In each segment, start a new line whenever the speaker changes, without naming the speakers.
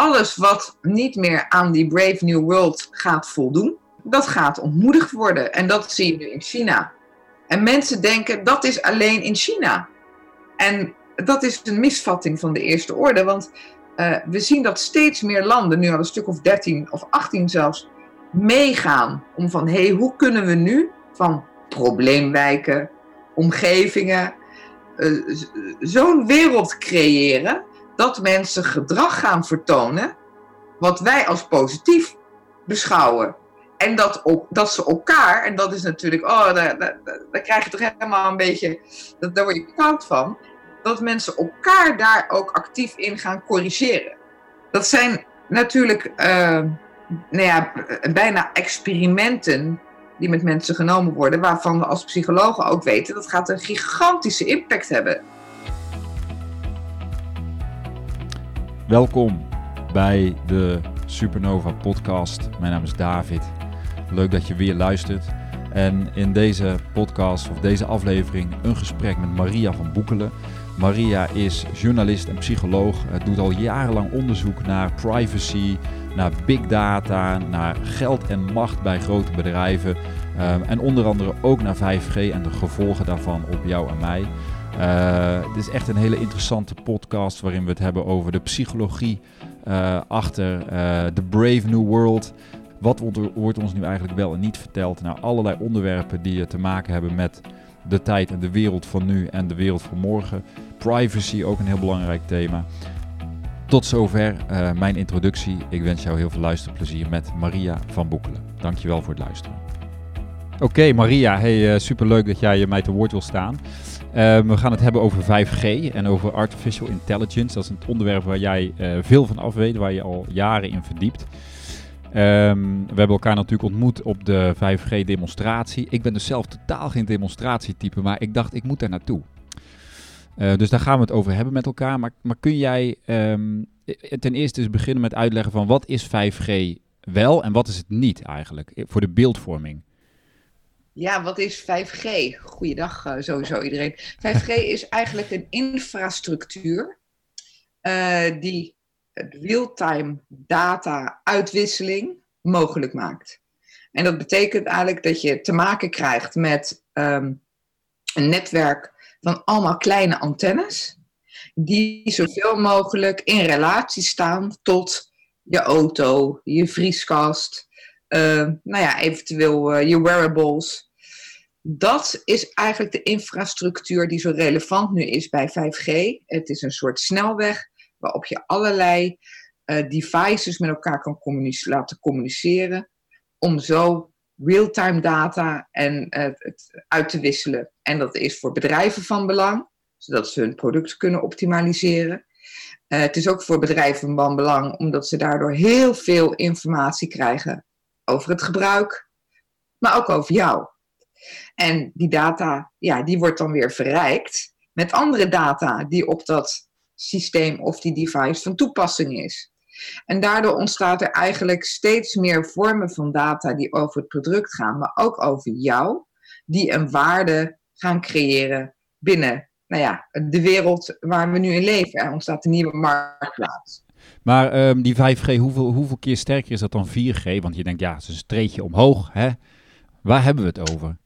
alles wat niet meer aan die Brave New World gaat voldoen, dat gaat ontmoedigd worden. En dat zie je nu in China. En mensen denken dat is alleen in China. En dat is een misvatting van de eerste orde, want uh, we zien dat steeds meer landen, nu al een stuk of 13 of 18 zelfs, meegaan om van hé, hey, hoe kunnen we nu van probleemwijken, omgevingen, uh, zo'n wereld creëren dat mensen gedrag gaan vertonen wat wij als positief beschouwen. En dat, ook, dat ze elkaar, en dat is natuurlijk, oh, daar, daar, krijg je toch helemaal een beetje, daar word je koud van dat mensen elkaar daar ook actief in gaan corrigeren. Dat zijn natuurlijk uh, nou ja, bijna experimenten die met mensen genomen worden, waarvan we als psychologen ook weten dat gaat een gigantische impact hebben.
Welkom bij de Supernova podcast. Mijn naam is David. Leuk dat je weer luistert. En in deze podcast of deze aflevering een gesprek met Maria van Boekelen. Maria is journalist en psycholoog. Doet al jarenlang onderzoek naar privacy, naar big data, naar geld en macht bij grote bedrijven. Um, en onder andere ook naar 5G en de gevolgen daarvan op jou en mij. Het is echt een hele interessante podcast waarin we het hebben over de psychologie uh, achter de uh, Brave New World. Wat wordt ons nu eigenlijk wel en niet verteld? Nou, allerlei onderwerpen die te maken hebben met de tijd en de wereld van nu en de wereld van morgen. Privacy ook een heel belangrijk thema. Tot zover mijn introductie. Ik wens jou heel veel luisterplezier met Maria van Boekelen. Dankjewel voor het luisteren. Oké Maria, hey, uh, superleuk dat jij mij te woord wil staan. Uh, we gaan het hebben over 5G en over artificial intelligence. Dat is een onderwerp waar jij veel van af weet, waar je al jaren in verdiept. Um, we hebben elkaar natuurlijk ontmoet op de 5G-demonstratie. Ik ben dus zelf totaal geen demonstratietype, maar ik dacht ik moet daar naartoe. Uh, dus daar gaan we het over hebben met elkaar. Maar, maar kun jij um, ten eerste eens beginnen met uitleggen van wat is 5G wel en wat is het niet eigenlijk voor de beeldvorming?
Ja, wat is 5G? Goeiedag uh, sowieso iedereen. 5G is eigenlijk een infrastructuur uh, die real-time data uitwisseling mogelijk maakt. En dat betekent eigenlijk dat je te maken krijgt met um, een netwerk van allemaal kleine antennes, die zoveel mogelijk in relatie staan tot je auto, je vrieskast, uh, nou ja, eventueel je wearables. Dat is eigenlijk de infrastructuur die zo relevant nu is bij 5G. Het is een soort snelweg waarop je allerlei uh, devices met elkaar kan laten communiceren, om zo real-time data en, uh, het uit te wisselen. En dat is voor bedrijven van belang, zodat ze hun product kunnen optimaliseren. Uh, het is ook voor bedrijven van belang, omdat ze daardoor heel veel informatie krijgen over het gebruik, maar ook over jou. En die data, ja, die wordt dan weer verrijkt met andere data die op dat systeem of die device van toepassing is. En daardoor ontstaat er eigenlijk steeds meer vormen van data die over het product gaan, maar ook over jou, die een waarde gaan creëren binnen nou ja, de wereld waar we nu in leven. Er ontstaat een nieuwe marktplaats.
Maar um, die 5G, hoeveel, hoeveel keer sterker is dat dan 4G? Want je denkt, ja, het is een streetje omhoog. Hè? Waar hebben we het over?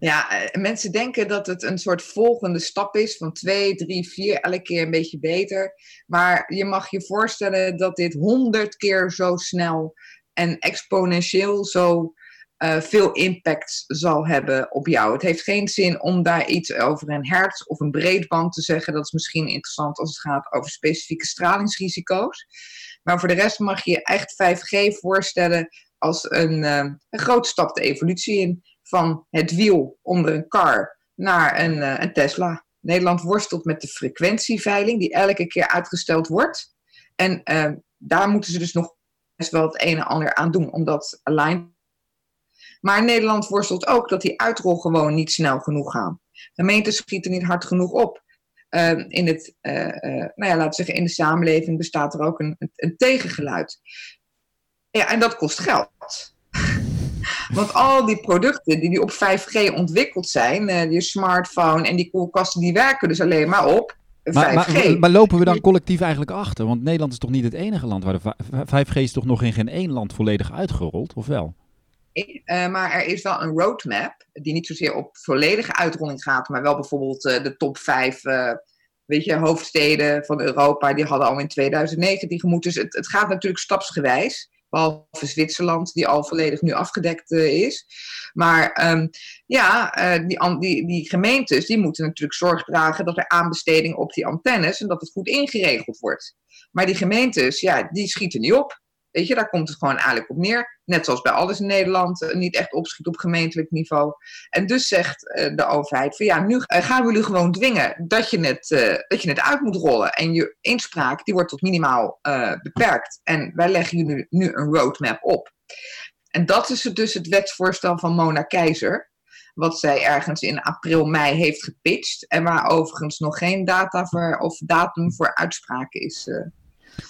Ja, eh, mensen denken dat het een soort volgende stap is van twee, drie, vier, elke keer een beetje beter. Maar je mag je voorstellen dat dit honderd keer zo snel en exponentieel zo uh, veel impact zal hebben op jou. Het heeft geen zin om daar iets over een hertz of een breedband te zeggen. Dat is misschien interessant als het gaat over specifieke stralingsrisico's. Maar voor de rest mag je echt 5G voorstellen als een, uh, een grote stap de evolutie in van het wiel onder een car naar een, uh, een Tesla. Nederland worstelt met de frequentieveiling die elke keer uitgesteld wordt. En uh, daar moeten ze dus nog best wel het een en ander aan doen om dat align. Maar Nederland worstelt ook dat die uitrol gewoon niet snel genoeg gaan. Gemeenten schieten niet hard genoeg op. Uh, in, het, nou ja, laten we zeggen, in de samenleving bestaat er ook een, een tegengeluid. Ja, en dat kost geld. Want al die producten die, die op 5G ontwikkeld zijn, uh, je smartphone en die koelkasten, die werken dus alleen maar op
maar, maar, maar, lopen we dan collectief eigenlijk achter? Want Nederland is toch niet het enige land waar de 5G is toch nog in geen één land volledig uitgerold, of wel?
Uh, maar er is wel een roadmap die niet zozeer op volledige uitrolling gaat, maar wel bijvoorbeeld uh, de top 5 uh, weet je, hoofdsteden van Europa, die hadden al in 2019 gemoet. Dus het, het gaat natuurlijk stapsgewijs. Behalve Zwitserland, die al volledig nu afgedekt uh, is. Maar um, ja, uh, die, die, die, gemeentes die moeten natuurlijk zorg dragen dat er aanbesteding op die antennes en dat het goed ingeregeld wordt. Maar die gemeentes, ja, die schieten niet op. Weet je, daar komt het gewoon eigenlijk op neer. Net zoals bij alles in Nederland uh, niet echt opschiet op gemeentelijk niveau. En dus zegt uh, de overheid van ja, nu uh, gaan we jullie gewoon dwingen dat je, het, dat je het uit moet rollen. En je inspraak die wordt tot minimaal beperkt. En wij leggen jullie nu een roadmap op. En dat is dus het wetsvoorstel van Mona Keizer. Wat zij ergens in april, mei heeft gepitcht. En waar overigens nog geen data voor, of datum voor uitspraak is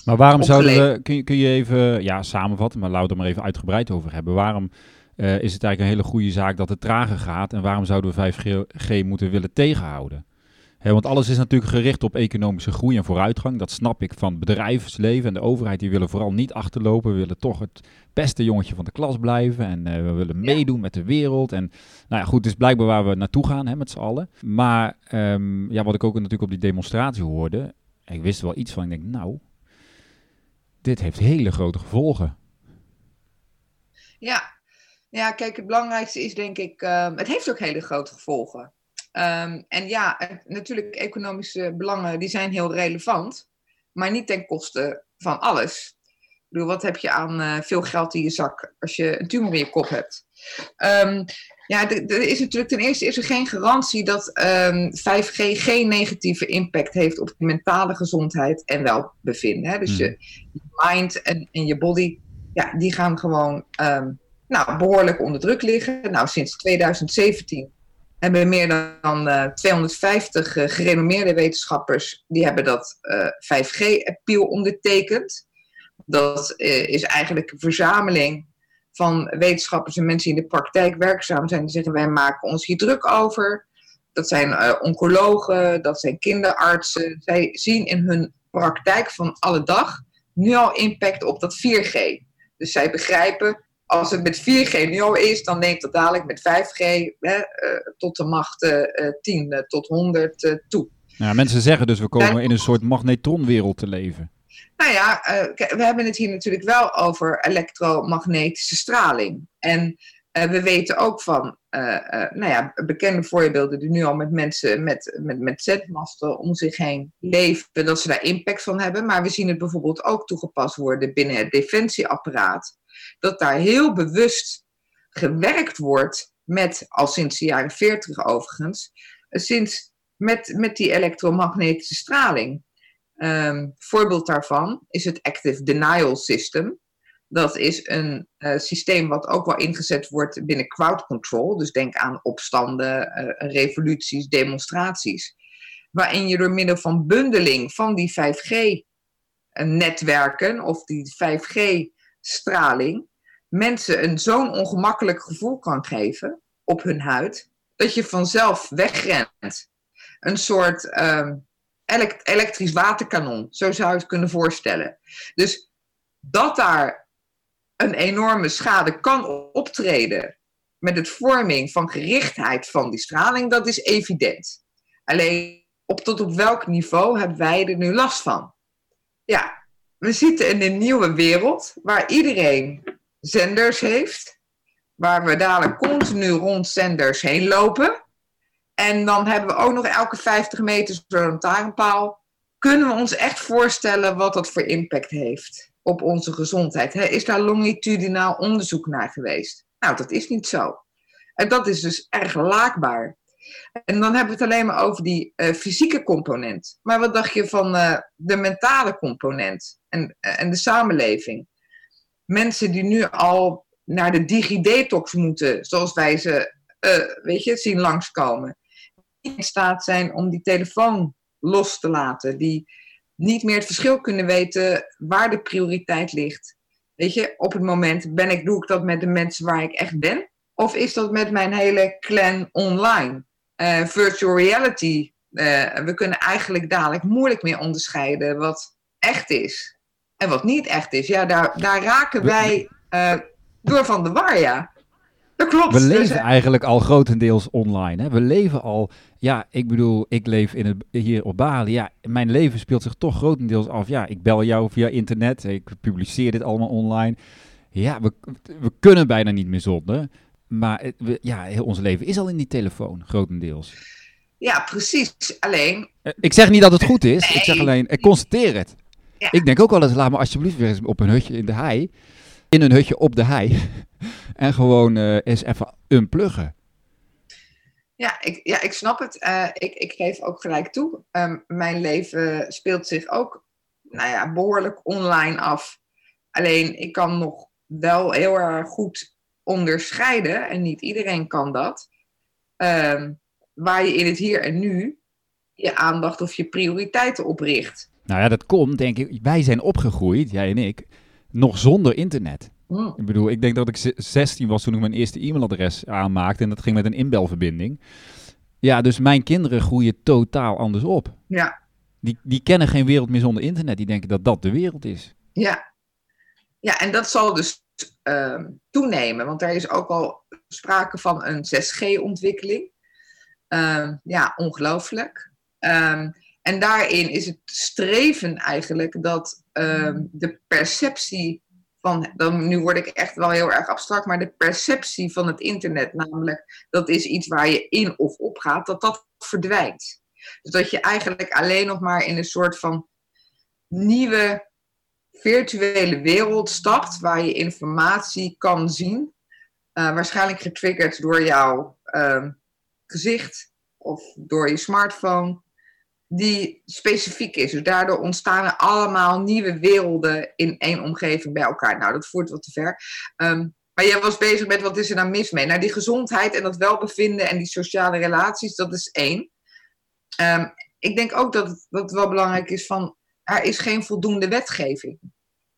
maar waarom zouden we, kun je, kun je even ja, samenvatten, maar laten we er maar even uitgebreid over hebben. Waarom uh, is het eigenlijk een hele goede zaak dat het trager gaat en waarom zouden we 5G moeten willen tegenhouden? want alles is natuurlijk gericht op economische groei en vooruitgang. Dat snap ik van bedrijfsleven en de overheid. Die willen vooral niet achterlopen. We willen toch het beste jongetje van de klas blijven. En uh, we willen meedoen met de wereld. En nou ja, goed, het is blijkbaar waar we naartoe gaan hè, met z'n allen. Maar um, ja, wat ik ook natuurlijk op die demonstratie hoorde. Ik wist er wel iets van. Ik denk, nou, dit heeft hele grote gevolgen.
Ja, ja kijk, het belangrijkste is denk ik, uh, het heeft ook hele grote gevolgen. Um, en ja, natuurlijk economische belangen, die zijn heel relevant, maar niet ten koste van alles. Ik bedoel, wat heb je aan uh, veel geld in je zak als je een tumor in je kop hebt? Um, ja, er is natuurlijk ten eerste is er geen garantie dat um, ehm, 5G geen negatieve impact heeft op de mentale gezondheid en welbevinden. Hè? Dus je, hmm. je, mind en, en, je body, ja, die gaan gewoon um, nou, behoorlijk onder druk liggen. Nou, sinds 2017 hebben meer dan uh, 250 uh, gerenommeerde wetenschappers, die hebben dat uh, eh, 5G-appeal ondertekend. Dat is eigenlijk een verzameling van wetenschappers en mensen die in de praktijk werkzaam zijn. Die zeggen, wij maken ons hier druk over. Dat zijn uh, oncologen, dat zijn kinderartsen. Zij zien in hun praktijk van alle dag nu al impact op dat 4G. Dus zij begrijpen, als het met 4G nu al is, dan neemt dat dadelijk met 5G hè, uh, tot de macht uh, 10 tot 100 toe.
Ja, mensen zeggen dus, we komen in een soort magnetronwereld te leven.
Nou ja, uh, we hebben het hier natuurlijk wel over elektromagnetische straling. En uh, we weten ook van uh, nou ja, bekende voorbeelden die nu al met mensen met, met, met zetmasten om zich heen leven, dat ze daar impact van hebben. Maar we zien het bijvoorbeeld ook toegepast worden binnen het defensieapparaat. Dat daar heel bewust gewerkt wordt met, al sinds de jaren 40 overigens, sinds met, met die elektromagnetische straling. Um, voorbeeld daarvan is het Active Denial System. Dat is een uh, systeem wat ook wel ingezet wordt binnen crowd control. Dus denk aan opstanden, uh, revoluties, demonstraties. Waarin je door middel van bundeling van die 5G-netwerken eh, of die 5G-straling mensen een zo'n ongemakkelijk gevoel kan geven op hun huid, dat je vanzelf wegrent. Een soort um, elektrisch waterkanon. Zo zou je het kunnen voorstellen. Dus dat daar een enorme schade kan optreden met het vorming van gerichtheid van die straling, dat is evident. Alleen op tot op welk niveau hebben wij er nu last van? Ja, we zitten in een nieuwe wereld waar iedereen zenders heeft, waar we dadelijk continu rond zenders heen lopen. En dan hebben we ook nog elke 50 meter zo'n lantaarnpaal. Kunnen we ons echt voorstellen wat dat voor impact heeft op onze gezondheid? Is daar longitudinaal onderzoek naar geweest? Nou, dat is niet zo. En dat is dus erg laakbaar. En dan hebben we het alleen maar over die uh, fysieke component. Maar wat dacht je van uh, de mentale component en, uh, en de samenleving? Mensen die nu al naar de digidetox moeten, zoals wij ze weet je, zien langskomen in staat zijn om die telefoon los te laten. Die niet meer het verschil kunnen weten waar de prioriteit ligt. Weet je, op het moment ben ik, doe ik dat met de mensen waar ik echt ben? Of is dat met mijn hele clan online? Uh, virtual reality, Uh, we kunnen eigenlijk dadelijk moeilijk meer onderscheiden wat echt is en wat niet echt is. Ja, daar, daar raken wij uh, door van de war, ja. Dat klopt.
We leven eigenlijk al grotendeels online. Hè? We leven al, ja, ik bedoel, ik leef in het, hier op Bali. Ja, mijn leven speelt zich toch grotendeels af. Ja, ik bel jou via internet, ik publiceer dit allemaal online. Ja, we, we kunnen bijna niet meer zonder. Maar we, ja, heel ons leven is al in die telefoon, grotendeels.
Ja, precies. Alleen.
Eh, ik zeg niet dat het goed is. Ik zeg alleen, ik constateer het. Ja. Ik denk ook wel eens, laat me alsjeblieft weer eens op een hutje in de hei. In een hutje op de hei. en gewoon uh, eens even unpluggen.
Ja, ik, ja, ik snap het. Uh, ik, ik geef ook gelijk toe. Um, mijn leven speelt zich ook nou ja, behoorlijk online af. Alleen ik kan nog wel heel erg goed onderscheiden, en niet iedereen kan dat, um, waar je in het hier en nu je aandacht of je prioriteiten op richt.
Nou ja, dat komt, denk ik. Wij zijn opgegroeid, jij en ik, nog zonder internet. Hmm. Ik bedoel, ik denk dat ik 16 was toen ik mijn eerste e-mailadres aanmaakte en dat ging met een inbelverbinding. Ja, dus mijn kinderen groeien totaal anders op.
Ja.
Die, die kennen geen wereld meer zonder internet. Die denken dat dat de wereld is.
Ja, ja, en dat zal dus uh, toenemen, want er is ook al sprake van een 6G-ontwikkeling. Uh, ehm, ja, ongelooflijk. Um, en daarin is het streven eigenlijk dat de perceptie van, dan, nu word ik echt wel heel erg abstract, maar de perceptie van het internet, namelijk dat is iets waar je in of op gaat, dat dat verdwijnt. Dus dat je eigenlijk alleen nog maar in een soort van nieuwe virtuele wereld stapt waar je informatie kan zien. Uh, waarschijnlijk getriggerd door jouw uh, gezicht of door je smartphone, die specifiek is. Dus daardoor ontstaan er allemaal nieuwe werelden in één omgeving bij elkaar. Nou, dat voert wat te ver. Um, maar jij was bezig met wat is er nou mis mee? Nou, die gezondheid en dat welbevinden en die sociale relaties, dat is één. Um, ik denk ook dat het, dat wel belangrijk is van er is geen voldoende wetgeving.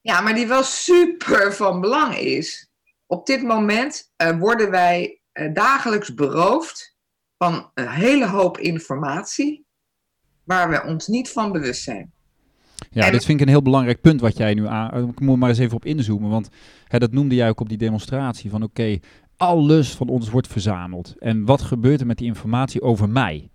Ja, maar die wel super van belang is. Op dit moment uh, worden wij uh, dagelijks beroofd van een hele hoop informatie waar we ons niet van bewust zijn.
Ja, en... dit vind ik een heel belangrijk punt wat jij nu aan. Ik moet maar eens even op inzoomen, want hè, dat noemde jij ook op die demonstratie van oké, okay, alles van ons wordt verzameld. En wat gebeurt er met die informatie over mij?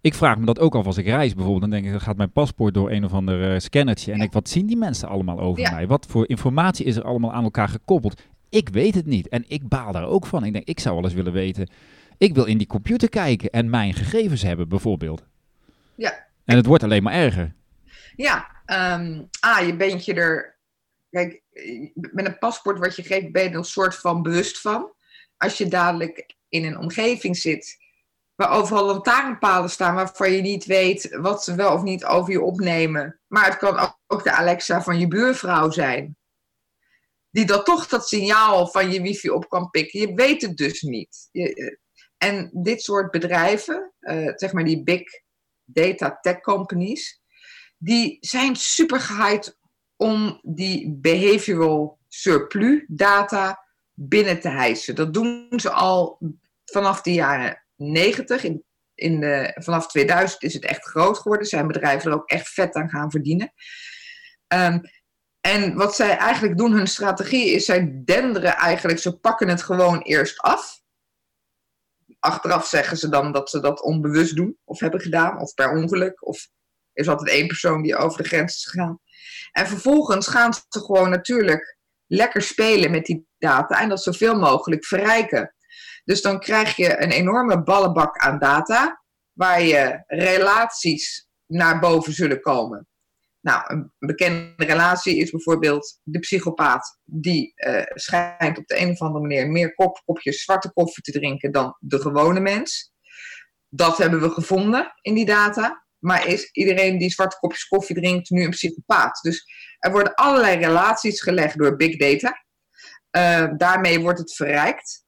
Ik vraag me dat ook af als ik reis bijvoorbeeld. Dan denk ik, dan gaat mijn paspoort door een of ander uh, scannertje. En ik, wat zien die mensen allemaal over mij? Wat voor informatie is er allemaal aan elkaar gekoppeld? Ik weet het niet. En ik baal daar ook van. Ik denk, ik zou wel eens willen weten. Ik wil in die computer kijken en mijn gegevens hebben, bijvoorbeeld.
Ja.
En het wordt alleen maar erger.
Ja, um, ah, je bent je er. Kijk, met een paspoort wat je geeft, ben je er een soort van bewust van. Als je dadelijk in een omgeving zit waar overal lantaarnpalen staan waarvan je niet weet wat ze wel of niet over je opnemen. Maar het kan ook de Alexa van je buurvrouw zijn. Die dat toch dat signaal van je wifi op kan pikken. Je weet het dus niet. Je, en dit soort bedrijven, uh, zeg maar die big data tech companies, die zijn super gehyped om die behavioral surplus data binnen te hijsen. Dat doen ze al vanaf de jaren 90. In, in de, vanaf 2000 is het echt groot geworden. Zijn bedrijven er ook echt vet aan gaan verdienen. Um, en wat zij eigenlijk doen, hun strategie is, zij denderen eigenlijk, ze pakken het gewoon eerst af. Achteraf zeggen ze dan dat ze dat onbewust doen, of hebben gedaan, of per ongeluk, of is altijd één persoon die over de grens is gegaan. En vervolgens gaan ze gewoon natuurlijk lekker spelen met die data en dat zoveel mogelijk verrijken. Dus dan krijg je een enorme ballenbak aan data, waar je relaties naar boven zullen komen. Nou, een bekende relatie is bijvoorbeeld de psychopaat die uh, schijnt op de een of andere manier meer kop, kopjes zwarte koffie te drinken dan de gewone mens. Dat hebben we gevonden in die data. Maar is iedereen die zwarte kopjes koffie drinkt nu een psychopaat? Dus er worden allerlei relaties gelegd door big data. Uh, daarmee wordt het verrijkt.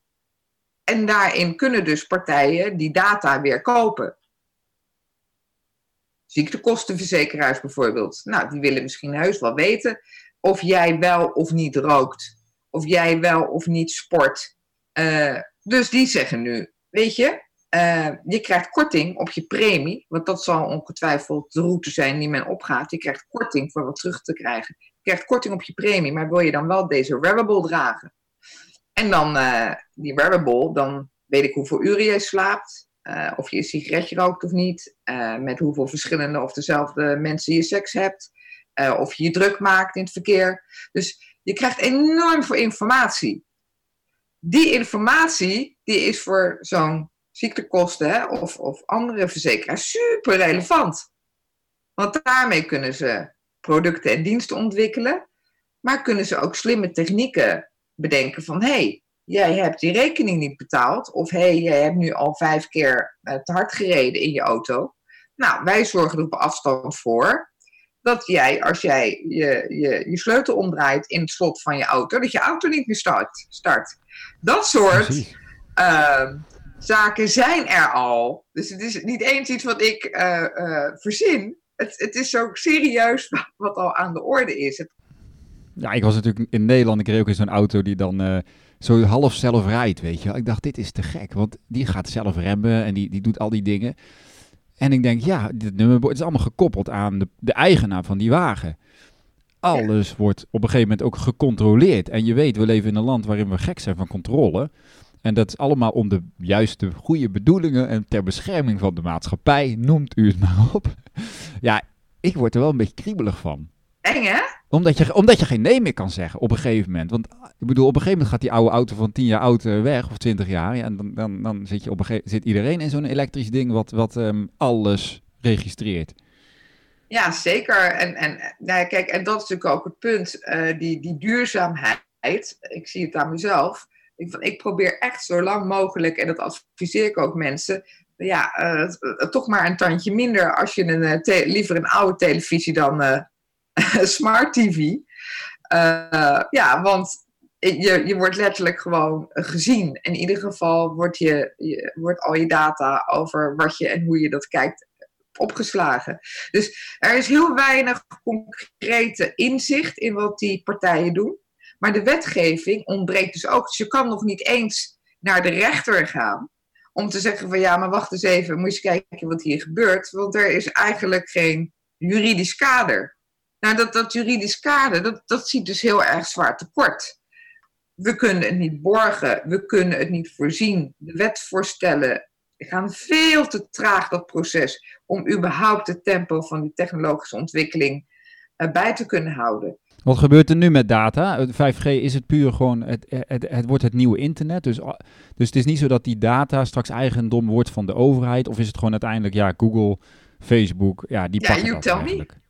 En daarin kunnen dus partijen die data weer kopen. Ziektekostenverzekeraars bijvoorbeeld. Nou, die willen misschien heus wel weten of jij wel of niet rookt. Of jij wel of niet sport. Uh, dus die zeggen nu, weet je, uh, je krijgt korting op je premie, want dat zal ongetwijfeld de route zijn die men opgaat. Je krijgt korting voor wat terug te krijgen. Je krijgt korting op je premie, maar wil je dan wel deze wearable dragen? En dan uh, die wearable, dan weet ik hoeveel uren je slaapt, uh, of je een sigaretje rookt of niet, met hoeveel verschillende of dezelfde mensen je seks hebt, of je je druk maakt in het verkeer. Dus je krijgt enorm veel informatie. Die informatie die is voor zo'n ziektekosten hè, of, of andere verzekeraars super relevant. Want daarmee kunnen ze producten en diensten ontwikkelen, maar kunnen ze ook slimme technieken bedenken van hé, hey, jij hebt die rekening niet betaald of hé, hey, jij hebt nu al vijf keer eh, te hard gereden in je auto. Nou, wij zorgen er op afstand voor dat jij, als jij je, je, je sleutel omdraait in het slot van je auto, dat je auto niet meer start. start. Dat soort zaken zijn er al. Dus het is niet eens iets wat ik uh, uh, verzin. Het, het is ook serieus wat al aan de orde is. Het...
Ja, ik was natuurlijk in Nederland. Ik reed ook in zo'n auto die dan uh, zo half zelf rijdt, weet je. Ik dacht, dit is te gek, want die gaat zelf remmen en die, die doet al die dingen. En ik denk, ja, dit nummerbord is allemaal gekoppeld aan de, de eigenaar van die wagen. Alles wordt op een gegeven moment ook gecontroleerd. En je weet, we leven in een land waarin we gek zijn van controle. En dat is allemaal om de juiste, goede bedoelingen en ter bescherming van de maatschappij, noemt u het maar op. Ja, ik word er wel een beetje kriebelig van.
Eng hè?
Omdat je, omdat je geen nee meer kan zeggen op een gegeven moment. Want ik bedoel, op een gegeven moment gaat die oude auto van 10 jaar oud eh, weg, of 20 jaar. Ja, en dan, dan, dan zit, je op een gegeven, zit iedereen in zo'n elektrisch ding wat, wat um, alles registreert.
Ja, zeker. En, en, nou, kijk, en dat is natuurlijk ook het punt, uh, die, die duurzaamheid. Ik zie het aan mezelf ik, van, ik probeer echt zo lang mogelijk, en dat adviseer ik ook mensen, ja, uh, toch maar een tandje minder als je een, uh, liever een oude televisie dan smart TV. ja, want je, je wordt letterlijk gewoon gezien. In ieder geval wordt, je, je, wordt al je data over wat je en hoe je dat kijkt opgeslagen. Dus er is heel weinig concrete inzicht in wat die partijen doen. Maar de wetgeving ontbreekt dus ook. Dus je kan nog niet eens naar de rechter gaan om te zeggen van ja, maar wacht eens even, moet je kijken wat hier gebeurt. Want er is eigenlijk geen juridisch kader. Nou, dat, dat juridisch kader, dat, dat ziet dus heel erg zwaar tekort. We kunnen het niet borgen, we kunnen het niet voorzien. De wetvoorstellen gaan veel te traag, dat proces, om überhaupt het tempo van die technologische ontwikkeling bij te kunnen houden.
Wat gebeurt er nu met data? 5G is het puur gewoon, het, het, het wordt het nieuwe internet. Dus, dus het is niet zo dat die data straks eigendom wordt van de overheid. Of is het gewoon uiteindelijk, ja, Google, Facebook, ja, die ja, pakken you tell eigenlijk. Me.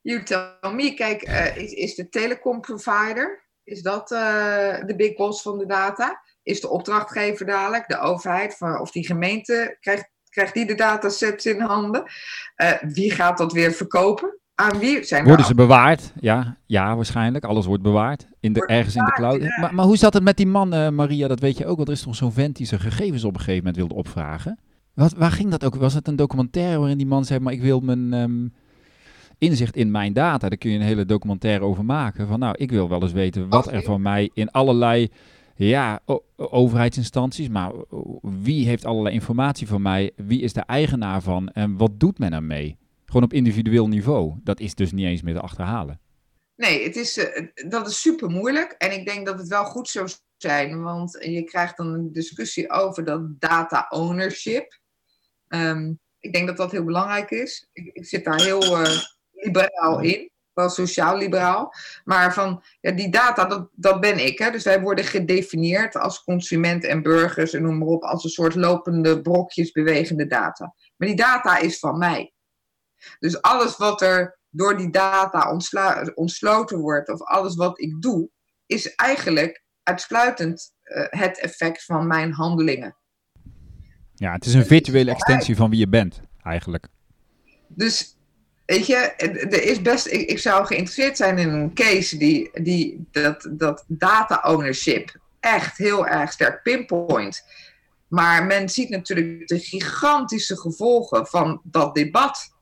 You tell me. Kijk, uh, is, is de telecom provider, is dat uh, de big boss van de data? Is de opdrachtgever dadelijk, de overheid van, of die gemeente, krijgt, krijgt die de datasets in handen? Uh, wie gaat dat weer verkopen? Aan wie zijn
Worden ze bewaard? Ja, ja, waarschijnlijk. Alles wordt bewaard. In de, ergens in de cloud. Maar, maar, hoe zat het met die man, uh, Maria? Dat weet je ook. Want er is toch zo'n vent die zijn gegevens op een gegeven moment wilde opvragen. Wat, waar ging dat ook? Was het een documentaire waarin die man zei: Maar ik wil mijn um, inzicht in mijn data. Daar kun je een hele documentaire over maken. Van nou, ik wil wel eens weten wat er van mij in allerlei ja, overheidsinstanties, maar wie heeft allerlei informatie van mij? Wie is de eigenaar van en wat doet men ermee? Gewoon op individueel niveau. Dat is dus niet eens meer te achterhalen.
Nee, het is, uh, dat is super moeilijk. En ik denk dat het wel goed zou zijn, want je krijgt dan een discussie over dat data ownership. Um, ik denk dat dat heel belangrijk is. Ik, ik zit daar heel uh, liberaal in, wel sociaal-liberaal. Maar van ja, die data, dat, dat ben ik. Hè? Dus wij worden gedefinieerd als consument en burgers en noem maar op, als een soort lopende brokjes bewegende data. Maar die data is van mij. Dus alles wat er door die data ontsloten wordt, of alles wat ik doe, is eigenlijk uitsluitend uh, het effect van mijn handelingen.
Ja, het is een virtuele extensie van wie je bent, eigenlijk.
Dus, weet je, er is best, ik, ik zou geïnteresseerd zijn in een case die, die dat, dat data ownership echt heel erg sterk pinpoint. Maar men ziet natuurlijk de gigantische gevolgen van dat debat.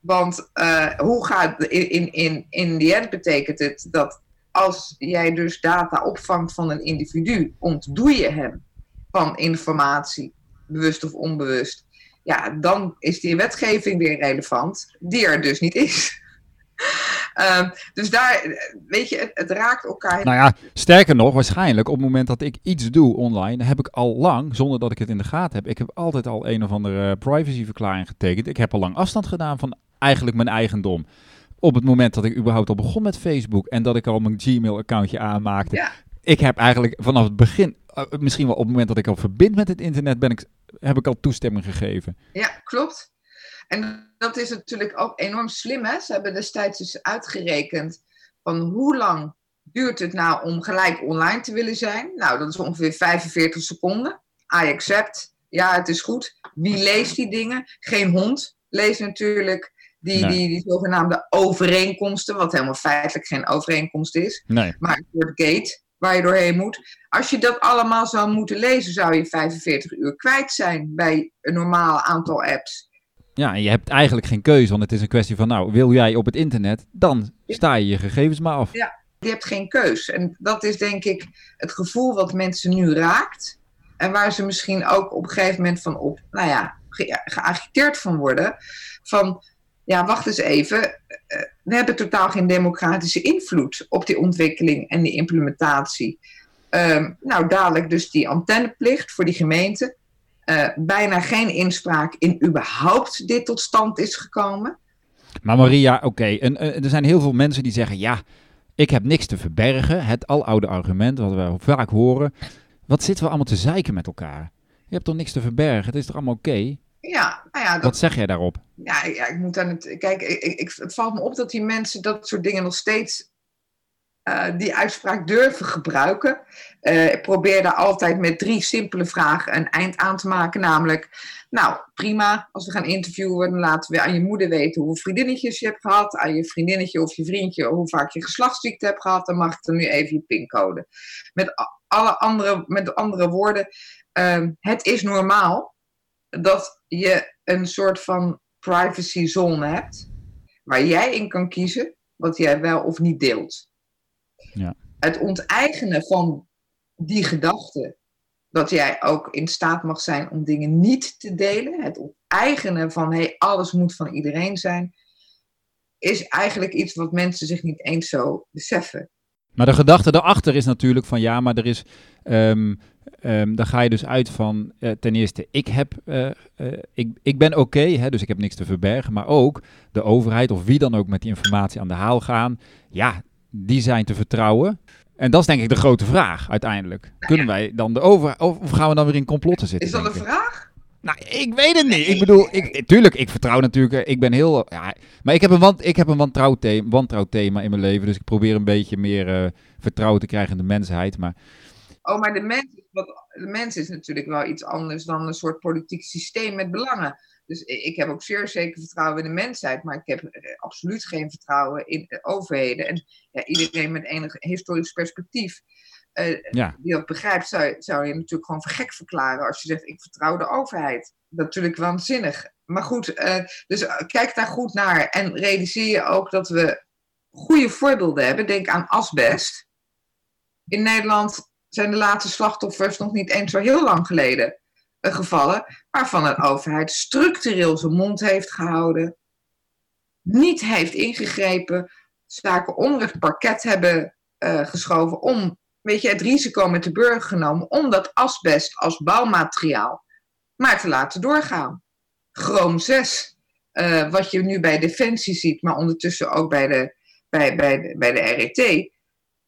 Want uh, hoe gaat in, in, in die end betekent het dat als jij dus data opvangt van een individu, ontdoe je hem van informatie. bewust of onbewust, ja, dan is die wetgeving weer relevant, die er dus niet is. Ehm, dus daar, weet je, het, het, raakt elkaar.
Nou ja, sterker nog, waarschijnlijk op het moment dat ik iets doe online, heb ik al lang, zonder dat ik het in de gaten heb, ik heb altijd al een of andere privacyverklaring getekend. Ik heb al lang afstand gedaan van eigenlijk mijn eigendom. Op het moment dat ik überhaupt al begon met Facebook en dat ik al mijn Gmail-accountje aanmaakte.
Ja.
Ik heb eigenlijk vanaf het begin, eh, misschien wel op het moment dat ik al verbind met het internet, ben ik, heb ik al toestemming gegeven.
Ja, klopt. En dat is natuurlijk ook enorm slim. Hè? Ze hebben destijds dus uitgerekend van hoe lang duurt het nou om gelijk online te willen zijn. Nou, dat is ongeveer 45 seconden. I accept. Ja, het is goed. Wie leest die dingen? Geen hond leest natuurlijk die,
Nee.
die, die zogenaamde overeenkomsten, wat helemaal feitelijk geen overeenkomst is,
Nee.
maar een soort gate waar je doorheen moet. Als je dat allemaal zou moeten lezen, zou je 45 uur kwijt zijn bij een normaal aantal apps.
Ja, en je hebt eigenlijk geen keuze, want het is een kwestie van, nou, wil jij op het internet, dan sta je je gegevens maar af.
Ja. Je hebt geen keus. En dat is denk ik het gevoel wat mensen nu raakt. En waar ze misschien ook op een gegeven moment van op, nou ja, ge- geagiteerd van worden. Van, ja, wacht eens even. We hebben totaal geen democratische invloed op die ontwikkeling en die implementatie. Ehm, nou, dadelijk dus die antenneplicht voor die gemeente. Eh, bijna geen inspraak in überhaupt dit tot stand is gekomen.
Maar Maria, oké, eh, er zijn heel veel mensen die zeggen, ja, ik heb niks te verbergen. Het aloude argument, wat we vaak horen. Wat zitten we allemaal te zeiken met elkaar? Je hebt toch niks te verbergen? Het is toch allemaal oké?
Ja, nou ja, dat,
Wat zeg jij daarop?
Ja, ja, ik moet aan het. Kijk, ik, ik, het valt me op dat die mensen dat soort dingen nog steeds. eh, die uitspraak durven gebruiken. Eh, ik probeer daar altijd met drie simpele vragen een eind aan te maken. Namelijk, nou prima, als we gaan interviewen, dan laten we aan je moeder weten hoeveel vriendinnetjes je hebt gehad. Aan je vriendinnetje of je vriendje hoe vaak je geslachtsziekte hebt gehad. Dan mag ik dan nu even je pincode. Met alle andere, met andere woorden, ehm, het is normaal dat je een soort van privacy zone hebt, waar jij in kan kiezen wat jij wel of niet deelt.
Ja.
Het onteigenen van die gedachte dat jij ook in staat mag zijn om dingen niet te delen, het onteigenen van hey, alles moet van iedereen zijn, is eigenlijk iets wat mensen zich niet eens zo beseffen.
Maar de gedachte daarachter is natuurlijk van, ja, maar er is... ehm, ehm, dan ga je dus uit van, eh, ten eerste, ik, heb, eh, eh, ik, ik ben oké, hè, dus ik heb niks te verbergen. Maar ook de overheid of wie dan ook met die informatie aan de haal gaan, ja, die zijn te vertrouwen. En dat is denk ik de grote vraag uiteindelijk. Kunnen wij dan de over... Of gaan we dan weer in complotten zitten?
Is dat een vraag?
Nou, ik weet het niet. Ik bedoel, ik, tuurlijk, ik vertrouw natuurlijk. eh, Ik ben heel. Ja, maar ik heb een, want, ik heb een wantrouwthema, wantrouwthema in mijn leven. Dus ik probeer een beetje meer eh, vertrouwen te krijgen in de mensheid. Maar
Oh, maar de mens, is wat, de mens is natuurlijk wel iets anders dan een soort politiek systeem met belangen. Dus ik heb ook zeer zeker vertrouwen in de mensheid, maar ik heb eh, absoluut geen vertrouwen in de overheden. En ja, iedereen met enig historisch perspectief eh,
ja,
die dat begrijpt, zou, zou je natuurlijk gewoon voor gek verklaren als je zegt: Ik vertrouw de overheid. Natuurlijk waanzinnig. Maar goed, eh, dus eh, kijk daar goed naar en realiseer je ook dat we goede voorbeelden hebben. Denk aan asbest. In Nederland zijn de laatste slachtoffers nog niet eens zo heel lang geleden gevallen, waarvan de overheid structureel zijn mond heeft gehouden, niet heeft ingegrepen, zaken onder het parket hebben geschoven om weet je, het risico met de burger genomen om dat asbest als bouwmateriaal maar te laten doorgaan. Chroom 6, eh, wat je nu bij Defensie ziet, maar ondertussen ook bij de, bij, bij bij de RET,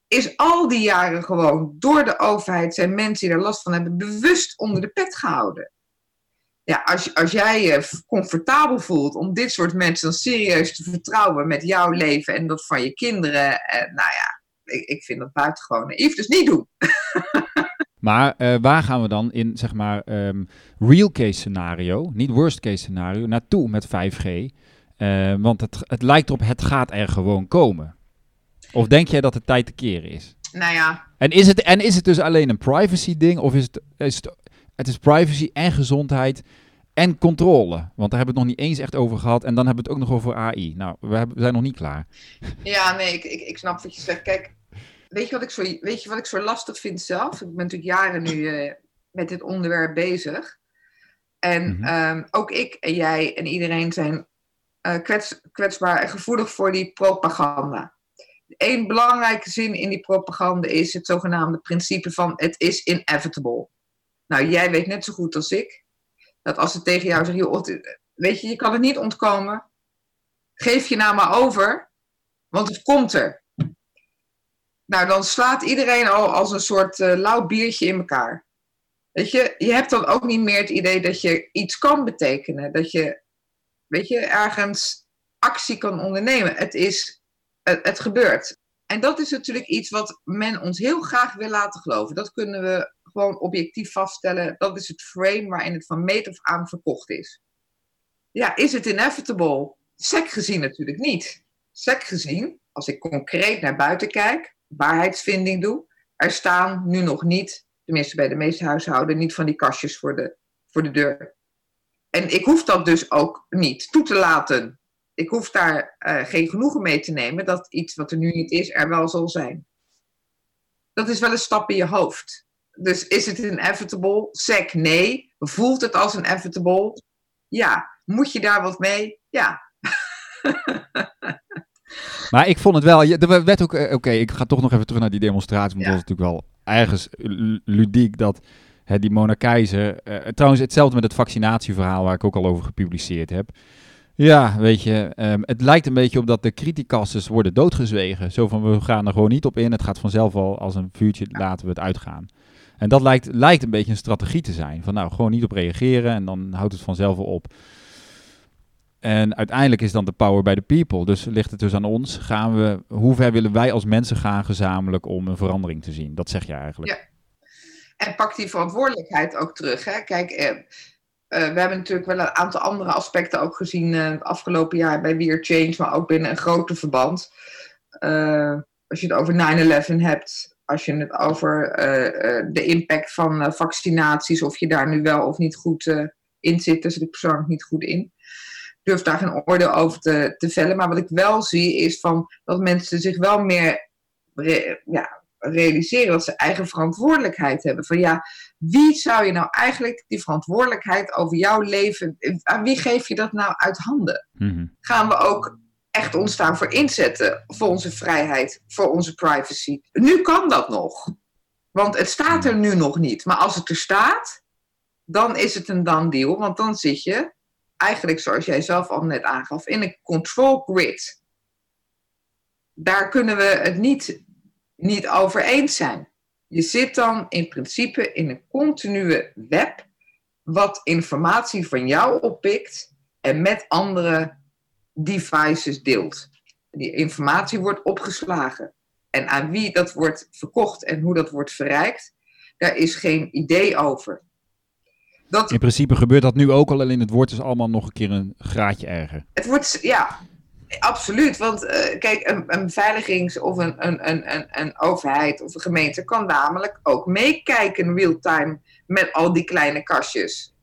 is al die jaren gewoon door de overheid zijn mensen die er last van hebben bewust onder de pet gehouden. Ja, als, als jij je comfortabel voelt om dit soort mensen dan serieus te vertrouwen met jouw leven en dat van je kinderen, eh, nou ja, ik, ik vind dat buitengewoon naïef, dus niet doen.
maar eh, waar gaan we dan in, zeg maar, ehm, real case scenario, niet worst case scenario, naartoe met 5G? Eh, want het, het lijkt erop, het gaat er gewoon komen. Of denk jij dat het tijd te keren is?
Nou ja,
En is het, en is het dus alleen een privacy ding? Of is het, is het, het is privacy en gezondheid en controle? Want daar hebben we het nog niet eens echt over gehad. En dan hebben we het ook nog over AI. Nou, we, hebben, we zijn nog niet klaar.
Ja, nee, ik, ik, ik snap wat je zegt. Kijk, weet je wat ik zo, weet je wat ik zo lastig vind zelf? Ik ben natuurlijk jaren nu eh, met dit onderwerp bezig. En
Mhm.
ehm, ook ik en jij en iedereen zijn eh, kwets, kwetsbaar en gevoelig voor die propaganda. Eén belangrijke zin in die propaganda is het zogenaamde principe van het is inevitable. Nou, jij weet net zo goed als ik dat als ze tegen jou zeggen, joh, weet je, je kan het niet ontkomen. Geef je nou maar over, want het komt er. Nou, dan slaat iedereen al als een soort eh, lauw biertje in elkaar. Weet je, je hebt dan ook niet meer het idee dat je iets kan betekenen. Dat je, weet je, ergens actie kan ondernemen. Het is, het, het gebeurt. En dat is natuurlijk iets wat men ons heel graag wil laten geloven. Dat kunnen we gewoon objectief vaststellen. Dat is het frame waarin het van meet af aan verkocht is. Ja, is het inevitable? Sec gezien natuurlijk niet. Sec gezien, als ik concreet naar buiten kijk, waarheidsvinding doe, er staan nu nog niet, tenminste bij de meeste huishouden, niet van die kastjes voor de, voor de deur. En ik hoef dat dus ook niet toe te laten. Ik hoef daar eh, geen genoegen mee te nemen dat iets wat er nu niet is, er wel zal zijn. Dat is wel een stap in je hoofd. Dus is het inevitable? Sec, nee. Voelt het als inevitable? Ja. Moet je daar wat mee? Ja.
Maar ik vond het wel, er werd ook, eh, oké, ik ga toch nog even terug naar die demonstratie, want
Ja.
dat was natuurlijk wel ergens lu- ludiek dat hè, die Mona Keizer, eh, trouwens hetzelfde met het vaccinatieverhaal waar ik ook al over gepubliceerd heb. Ja, weet je, ehm, het lijkt een beetje op dat de criticasters worden doodgezwegen. Zo van, we gaan er gewoon niet op in, het gaat vanzelf al als een vuurtje, laten we het uitgaan. En dat lijkt, lijkt een beetje een strategie te zijn. Van nou, gewoon niet op reageren en dan houdt het vanzelf wel op. En uiteindelijk is dan de power bij de people. Dus ligt het dus aan ons. Gaan we, hoe ver willen wij als mensen gaan gezamenlijk om een verandering te zien? Dat zeg je eigenlijk.
Ja. En pak die verantwoordelijkheid ook terug. Hè? Kijk, eh, eh, we hebben natuurlijk wel een aantal andere aspecten ook gezien eh, het afgelopen jaar bij Weir Change, maar ook binnen een groter verband. Eh, als je het over 9-11 hebt, als je het over de impact van vaccinaties, of je daar nu wel of niet goed in zit, daar zit ik persoonlijk niet goed in. Durf daar geen oordeel over te, te vellen. Maar wat ik wel zie is van dat mensen zich wel meer re- ja, realiseren dat ze eigen verantwoordelijkheid hebben. Van ja, wie zou je nou eigenlijk die verantwoordelijkheid over jouw leven, aan wie geef je dat nou uit handen?
Mhm.
Gaan we ook echt ons daarvoor inzetten, voor onze vrijheid, voor onze privacy? Nu kan dat nog, want het staat er nu nog niet. Maar als het er staat, dan is het een done deal, want dan zit je eigenlijk, zoals jij zelf al net aangaf, in een control grid. Daar kunnen we het niet, niet over eens zijn. Je zit dan in principe in een continue web, wat informatie van jou oppikt en met andere devices deelt. Die informatie wordt opgeslagen. En aan wie dat wordt verkocht en hoe dat wordt verrijkt, daar is geen idee over. Dat,
In principe gebeurt dat nu ook al, alleen het wordt dus allemaal nog een keer een graadje erger.
het wordt, ja, absoluut. Want eh, kijk, een, een beveiligings- of een, een, een, een, overheid of een gemeente kan namelijk ook meekijken real-time met al die kleine kastjes.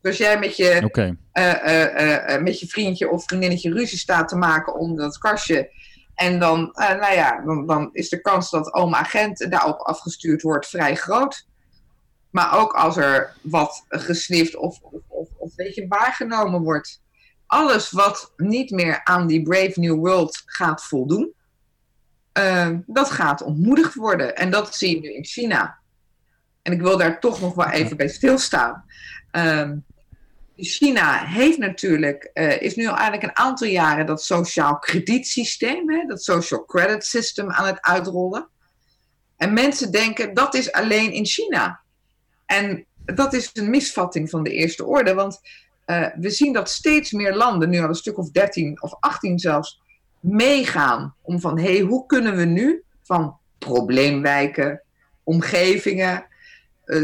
Dus jij met je eh, eh, met je vriendje of vriendinnetje ruzie staat te maken om dat kastje. En dan, nou ja, dan, dan is de kans dat oma agent daarop afgestuurd wordt vrij groot. Maar ook als er wat gesnift of, of, of, of weet je, waargenomen wordt. Alles wat niet meer aan die Brave New World gaat voldoen, eh, dat gaat ontmoedigd worden. En dat zie je nu in China. En ik wil daar toch nog wel even bij stilstaan. Ehm China heeft natuurlijk, eh, is nu al eigenlijk een aantal jaren dat sociaal kredietsysteem, hè, dat social credit system aan het uitrollen. En mensen denken dat is alleen in China. En dat is een misvatting van de eerste orde, want eh, we zien dat steeds meer landen, nu al een stuk of 13 of 18 zelfs, meegaan om van hé, hey, hoe kunnen we nu van probleemwijken, omgevingen, eh,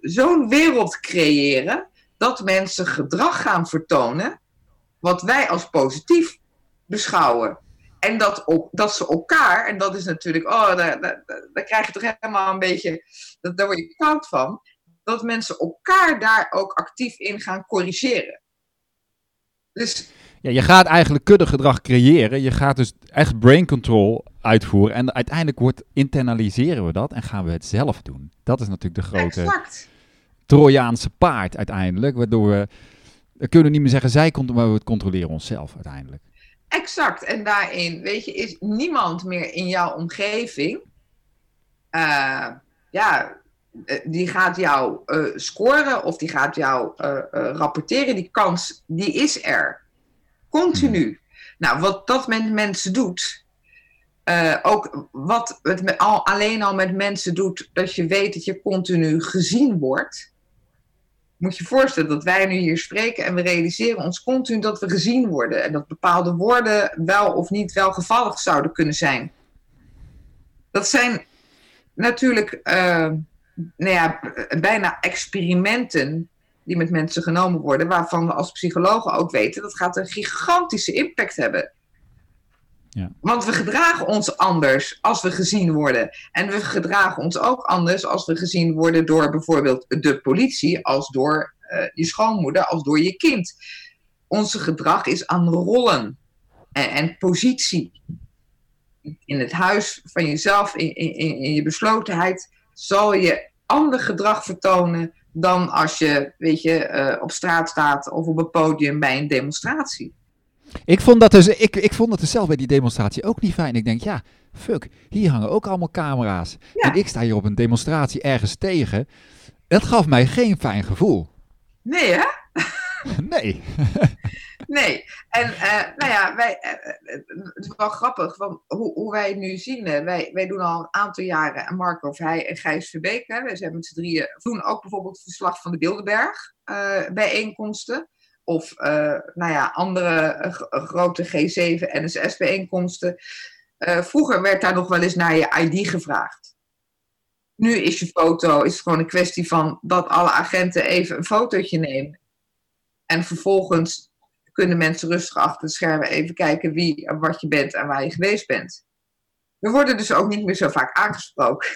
zo'n wereld creëren dat mensen gedrag gaan vertonen wat wij als positief beschouwen. En dat, ook, dat ze elkaar, en dat is natuurlijk, oh, daar, daar, daar krijg je toch helemaal een beetje, dat, daar word je koud van, dat mensen elkaar daar ook actief in gaan corrigeren. Dus
Ja, je gaat eigenlijk kuddegedrag creëren. Je gaat dus echt brain control uitvoeren. En uiteindelijk wordt, internaliseren we dat en gaan we het zelf doen. Dat is natuurlijk de grote
exact.
Trojaanse paard uiteindelijk. Waardoor we, we kunnen niet meer zeggen zij komt, maar we controleren onszelf uiteindelijk.
Exact. En daarin, weet je, is niemand meer in jouw omgeving. Uh, ja, eh, die gaat jou uh, scoren of die gaat jou uh, rapporteren. Die kans, die is er. Continu. Hmm. Nou, wat dat met mensen doet, ook wat het met, al, alleen al met mensen doet, dat je weet dat je continu gezien wordt. Moet je voorstellen dat wij nu hier spreken en we realiseren ons continu dat we gezien worden. En dat bepaalde woorden wel of niet welgevallig zouden kunnen zijn. Dat zijn natuurlijk nou ja, bijna experimenten die met mensen genomen worden, waarvan we als psychologen ook weten dat gaat een gigantische impact hebben. Ja. Want we gedragen ons anders als we gezien worden. En we gedragen ons ook anders als we gezien worden door bijvoorbeeld de politie, als door uh, je schoonmoeder, als door je kind. Onze gedrag is aan rollen en, en positie. In het huis van jezelf, in, in, in je beslotenheid, zal je ander gedrag vertonen dan als je, weet je, uh, op straat staat of op een podium bij een demonstratie.
Ik vond, dat dus, ik, ik vond dat dus zelf bij die demonstratie ook niet fijn. Ik denk, ja, fuck, hier hangen ook allemaal camera's. Ja. En ik sta hier op een demonstratie ergens tegen. Dat gaf mij geen fijn gevoel.
Nee, hè?
nee.
Nee, en uh, nou ja, wij, uh, het is wel grappig van hoe, hoe wij het nu zien. Wij, wij doen al een aantal jaren, en Marco of hij en Gijs Verbeek, hè, wij zijn met z'n drieën, doen ook bijvoorbeeld verslag van de Bilderberg uh, bijeenkomsten. Of nou ja, andere grote G7 NSS bijeenkomsten. vroeger werd daar nog wel eens naar je ID gevraagd. Nu is je foto, is het gewoon een kwestie van dat alle agenten even een fotootje nemen. En vervolgens kunnen mensen rustig achter de schermen even kijken wie en wat je bent en waar je geweest bent. We worden dus ook niet meer zo vaak aangesproken.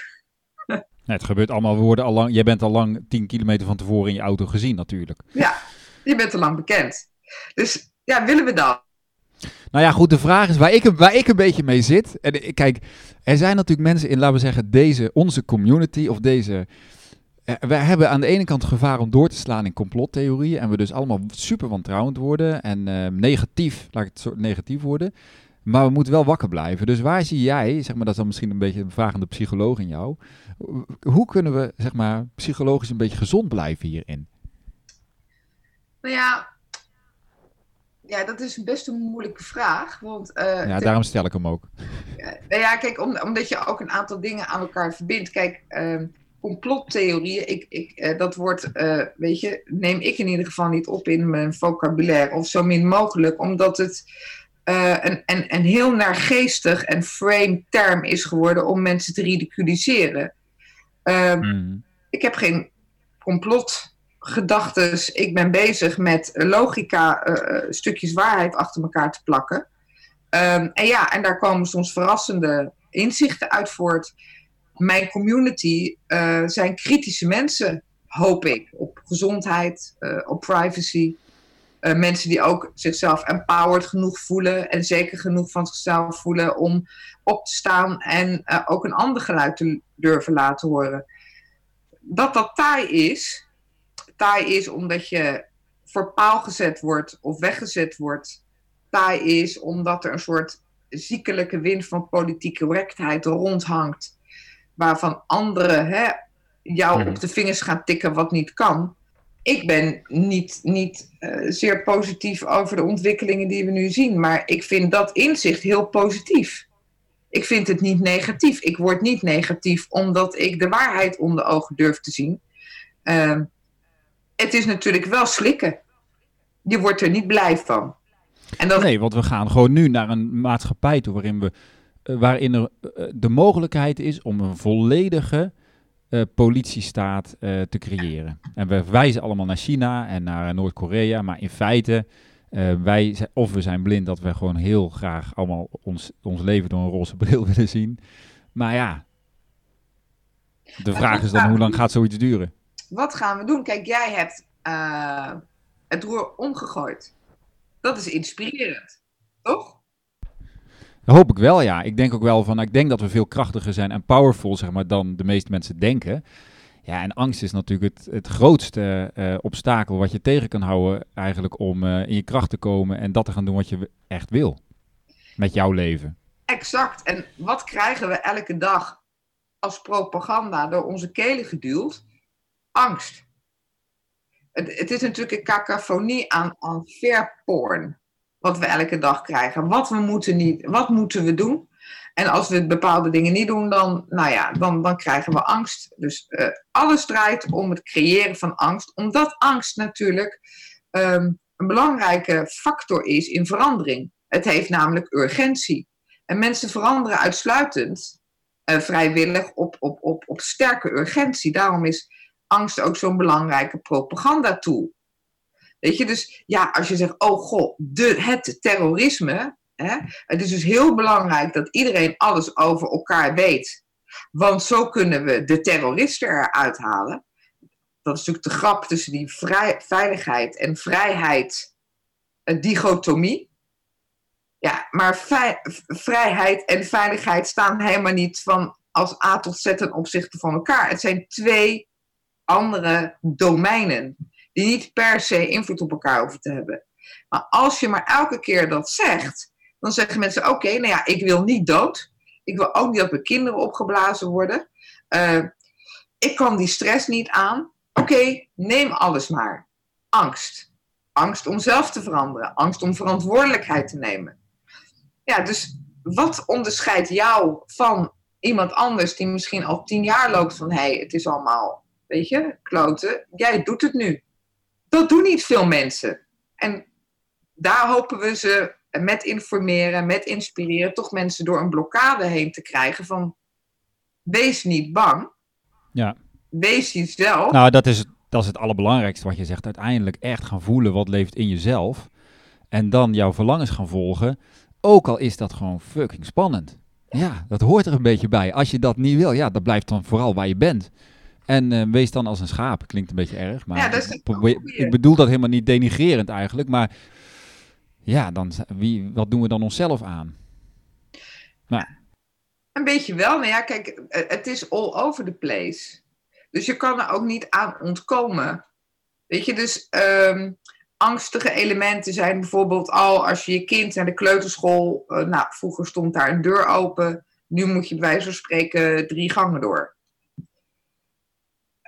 Nee, het gebeurt allemaal. We worden al lang, jij bent al lang 10 kilometer van tevoren in je auto gezien, natuurlijk.
Ja, je bent al lang bekend. Dus ja, willen we dat?
Nou ja, goed, de vraag is waar ik, waar ik een beetje mee zit. En kijk, er zijn natuurlijk mensen in, laten we zeggen, deze, onze community of deze eh, we hebben aan de ene kant gevaar om door te slaan in complottheorieën. En we dus allemaal super wantrouwend worden en uh, negatief, laat ik het zo negatief worden. Maar we moeten wel wakker blijven. Dus waar zie jij, zeg maar, dat is dan misschien een beetje een vraag aan de psycholoog in jou. Hoe kunnen we, zeg maar, psychologisch een beetje gezond blijven hierin?
Nou ja, ja, dat is best een moeilijke vraag. Want, uh,
ja, daarom stel ik hem ook.
nou ja, kijk, om, omdat je ook een aantal dingen aan elkaar verbindt. Kijk, uh, complottheorieën, ik, ik, uh, dat wordt, uh, weet je, neem ik in ieder geval niet op in mijn vocabulaire of zo min mogelijk, omdat het een, een, een heel naargeestig en frame term is geworden om mensen te ridiculiseren. Mm. Ik heb geen complotgedachtes, ik ben bezig met logica, stukjes waarheid achter elkaar te plakken. Um, en ja, en daar komen soms verrassende inzichten uit voort mijn community uh, zijn kritische mensen, hoop ik, op gezondheid, uh, op privacy. Mensen die ook zichzelf empowered genoeg voelen en zeker genoeg van zichzelf voelen om op te staan en ook een ander geluid te durven laten horen. Dat dat taai is, taai is omdat je voor paal gezet wordt of weggezet wordt. Taai is omdat er een soort ziekelijke wind van politieke correctheid rondhangt waarvan anderen hè, jou mhm. op de vingers gaan tikken wat niet kan. Ik ben niet, niet uh, zeer positief over de ontwikkelingen die we nu zien, maar ik vind dat inzicht heel positief. Ik vind het niet negatief. Ik word niet negatief omdat ik de waarheid onder ogen durf te zien. Uh, het is natuurlijk wel slikken. Je wordt er niet blij van.
En. Nee, want we gaan gewoon nu naar een maatschappij toe waarin we eh, waarin er eh, de mogelijkheid is om een volledige uh, politiestaat te creëren. En we wijzen allemaal naar China en naar Noord-Korea, maar in feite, wij, of we zijn blind dat we gewoon heel graag allemaal ons, ons leven door een roze bril willen zien. Maar ja, de vraag is dan hoe lang gaat zoiets duren?
Wat gaan we doen? Kijk, jij hebt het roer omgegooid. Dat is inspirerend, toch?
Dat hoop ik wel, ja. Ik denk ook wel van, ik denk dat we veel krachtiger zijn en powerful, zeg maar, dan de meeste mensen denken. Ja, en angst is natuurlijk het, het grootste uh, obstakel wat je tegen kan houden eigenlijk om uh, in je kracht te komen en dat te gaan doen wat je echt wil met jouw leven.
Exact. En wat krijgen we elke dag als propaganda door onze kelen geduwd? Angst. Het, het is natuurlijk een cacophonie aan, aan porn wat we elke dag krijgen. Wat, we moeten niet, wat moeten we doen? En als we bepaalde dingen niet doen, dan, nou ja, dan, dan krijgen we angst. Dus uh, alles draait om het creëren van angst, omdat angst natuurlijk um, een belangrijke factor is in verandering. Het heeft namelijk urgentie. En mensen veranderen uitsluitend uh, vrijwillig op, op, op, op sterke urgentie. Daarom is angst ook zo'n belangrijke propagandatool. Weet je, dus ja, als je zegt, oh god, de, het terrorisme. Hè, het is dus heel belangrijk dat iedereen alles over elkaar weet. Want zo kunnen we de terroristen eruit halen. Dat is natuurlijk de grap tussen die veiligheid en vrijheid, een dichotomie. Ja, maar vrijheid en veiligheid staan helemaal niet van als A tot Z ten opzichte van elkaar. Het zijn twee andere domeinen die niet per se invloed op elkaar hoeven te hebben. Maar als je maar elke keer dat zegt, dan zeggen mensen: Oké, nou ja, ik wil niet dood. Ik wil ook niet dat mijn kinderen opgeblazen worden. Uh, ik kan die stress niet aan. Oké, neem alles maar. Angst. Angst om zelf te veranderen. Angst om verantwoordelijkheid te nemen. Ja, dus wat onderscheidt jou van iemand anders die misschien al tien jaar loopt van hé, hey, het is allemaal, weet je, kloten. Jij doet het nu. Dat doen niet veel mensen. En daar hopen we ze met informeren, met inspireren, toch mensen door een blokkade heen te krijgen van wees niet bang.
Ja.
Wees jezelf.
Nou, dat is, dat is het allerbelangrijkste wat je zegt. Uiteindelijk echt gaan voelen wat leeft in jezelf. En dan jouw verlangens gaan volgen. Ook al is dat gewoon fucking spannend. Ja, dat hoort er een beetje bij. Als je dat niet wil, ja, dat blijft dan vooral waar je bent. En uh, wees dan als een schaap. Klinkt een beetje erg, maar
ja, dat is
ik bedoel dat helemaal niet denigrerend eigenlijk. Maar ja, dan, wie, wat doen we dan onszelf aan?
Nou. Een beetje wel. Nou ja, kijk, eh, het is all over the place. Dus je kan er ook niet aan ontkomen. Weet je, dus um, angstige elementen zijn bijvoorbeeld al als je je kind naar de kleuterschool. Uh, nou, vroeger stond daar een deur open. Nu moet je bij wijze van spreken drie gangen door.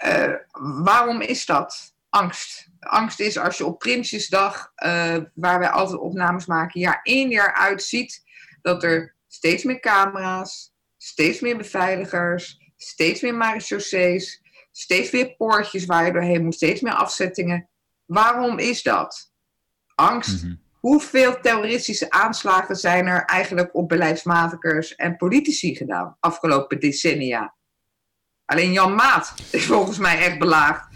Uh, waarom is dat? Angst. Angst is als je op Prinsjesdag, uh, waar wij altijd opnames maken, jaar in jaar uit ziet dat er steeds meer camera's, steeds meer beveiligers, steeds meer marechaussees, steeds meer poortjes waar je doorheen moet, steeds meer afzettingen. Waarom is dat? Angst. Mhm. Hoeveel terroristische aanslagen zijn er eigenlijk op beleidsmatigers en politici gedaan afgelopen decennia? Alleen Jan Maat is volgens mij echt belaagd.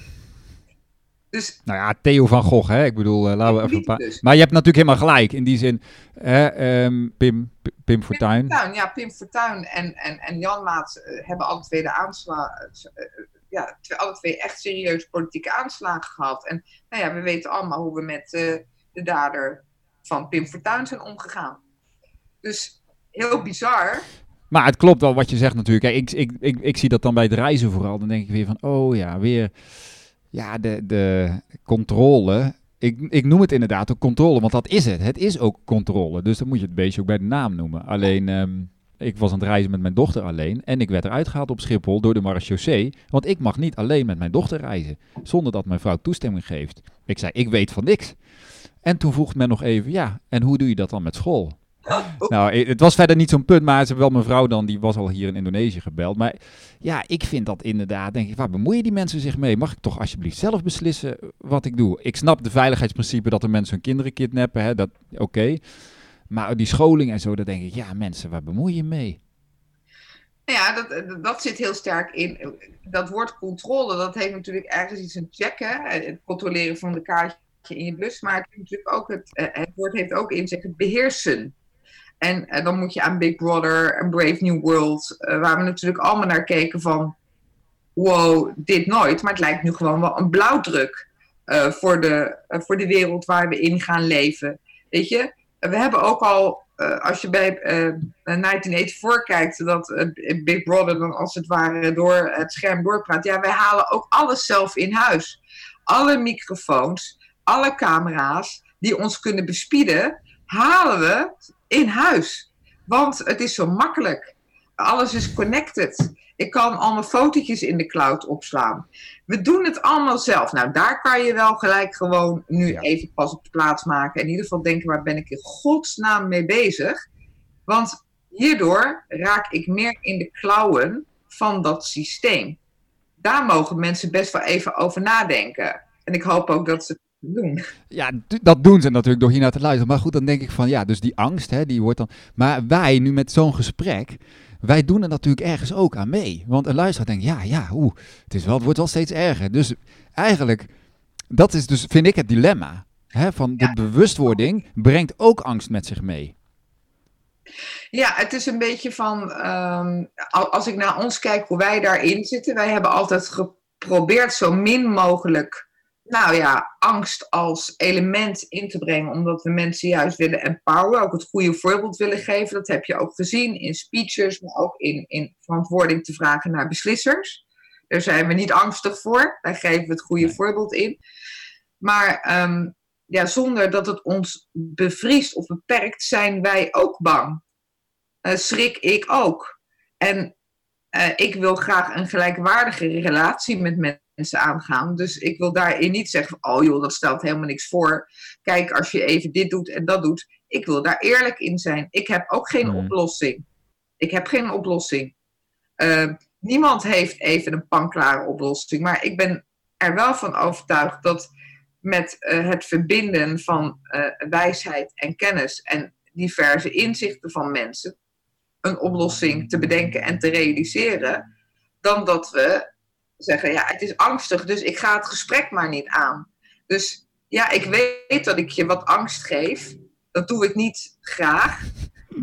Dus,
nou ja, Theo van Gogh, hè? Ik bedoel, uh, laten we even een paar... Dus. Maar je hebt natuurlijk helemaal gelijk in die zin. um, Pim, Pim Fortuyn.
Pim ja, Pim Fortuyn en, en, en Jan Maat uh, hebben alle twee de aanslagen... Uh, ja, alle twee echt serieus politieke aanslagen gehad. En nou ja, we weten allemaal hoe we met de dader van Pim Fortuyn zijn omgegaan. Dus heel bizar.
Maar het klopt wel wat je zegt natuurlijk. Ik, ik, ik, ik zie dat dan bij het reizen vooral. Dan denk ik weer van, oh ja, weer ja, de, de controle. Ik, ik noem het inderdaad ook controle, want dat is het. Het is ook controle. Dus dan moet je het beestje ook bij de naam noemen. Alleen, ehm, ik was aan het reizen met mijn dochter alleen. En ik werd eruit gehaald op Schiphol door de marechaussee. Want ik mag niet alleen met mijn dochter reizen. Zonder dat mijn vrouw toestemming geeft. Ik zei, ik weet van niks. En toen vroeg men nog even, ja, en hoe doe je dat dan met school? Nou, het was verder niet zo'n punt, maar ze wel mijn vrouw dan, die was al hier in Indonesië gebeld. Maar ja, ik vind dat inderdaad, denk ik, waar bemoeien die mensen zich mee? Mag ik toch alsjeblieft zelf beslissen wat ik doe? Ik snap de veiligheidsprincipe dat de mensen hun kinderen kidnappen, hè, dat, oké. Maar die scholing en zo, daar denk ik, ja mensen, waar bemoei je mee?
Ja, dat, dat zit heel sterk in. Dat woord controle, dat heeft natuurlijk ergens iets een checken. Het controleren van de kaartje in je bus. Maar het, natuurlijk ook het, eh, het woord heeft ook in zich het beheersen. En uh, dan moet je aan Big Brother en Brave New World, uh, waar we natuurlijk allemaal naar keken van, wow, dit nooit. Maar het lijkt nu gewoon wel een blauwdruk uh, voor, de, voor de wereld waar we in gaan leven. Weet je, we hebben ook al als je bij uh, 1984 kijkt, dat Big Brother dan als het ware door het scherm doorpraat. Ja, wij halen ook alles zelf in huis. Alle microfoons, alle camera's die ons kunnen bespieden, halen we in huis. Want het is zo makkelijk. Alles is connected. Ik kan al mijn fotootjes in de cloud opslaan. We doen het allemaal zelf. Nou, daar kan je wel gelijk gewoon nu even pas op de plaats maken. In ieder geval denken, waar ben ik in godsnaam mee bezig? Want hierdoor raak ik meer in de klauwen van dat systeem. Daar mogen mensen best wel even over nadenken. En ik hoop ook dat ze het doen.
Ja, dat doen ze natuurlijk door hier naar te luisteren. Maar goed, dan denk ik van ja, dus die angst, hè, die wordt dan. Maar wij nu met zo'n gesprek wij doen er natuurlijk ergens ook aan mee. Want een luisteraar denkt, ja, ja, oeh, het, is wel, het wordt wel steeds erger. Dus eigenlijk, dat is dus, vind ik, het dilemma. Hè, van de bewustwording brengt ook angst met zich mee.
Ja, het is een beetje van, ehm, als ik naar ons kijk hoe wij daarin zitten, wij hebben altijd geprobeerd zo min mogelijk nou ja, angst als element in te brengen, omdat we mensen juist willen empoweren, ook het goede voorbeeld willen geven. Dat heb je ook gezien in speeches, maar ook in, in verantwoording te vragen naar beslissers. Daar zijn we niet angstig voor, daar geven we het goede voorbeeld in. Maar ehm, ja, zonder dat het ons bevriest of beperkt, zijn wij ook bang. Uh, schrik ik ook. En uh, ik wil graag een gelijkwaardige relatie met mensen mensen aangaan. Dus ik wil daarin niet zeggen oh joh, dat stelt helemaal niks voor. Kijk, als je even dit doet en dat doet. Ik wil daar eerlijk in zijn. Ik heb ook geen oplossing. Ik heb geen oplossing. Uh, niemand heeft even een panklare oplossing. Maar ik ben er wel van overtuigd dat met uh, het verbinden van uh, wijsheid en kennis en diverse inzichten van mensen een oplossing te bedenken en te realiseren, dan dat we zeggen, ja, het is angstig, dus ik ga het gesprek maar niet aan. Dus ja, ik weet dat ik je wat angst geef. Dat doe ik niet graag.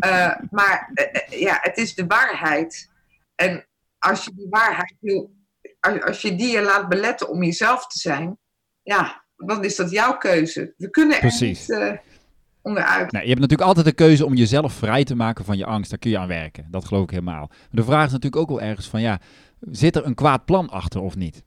Uh, maar uh, ja, het is de waarheid. En als je die waarheid wil, als, als je die je laat beletten om jezelf te zijn, ja, dan is dat jouw keuze. We kunnen er Precies. niet uh, onderuit.
Nou, je hebt natuurlijk altijd de keuze om jezelf vrij te maken van je angst. Daar kun je aan werken. Dat geloof ik helemaal. Maar de vraag is natuurlijk ook wel ergens van, ja, Zit er een kwaad plan achter of niet?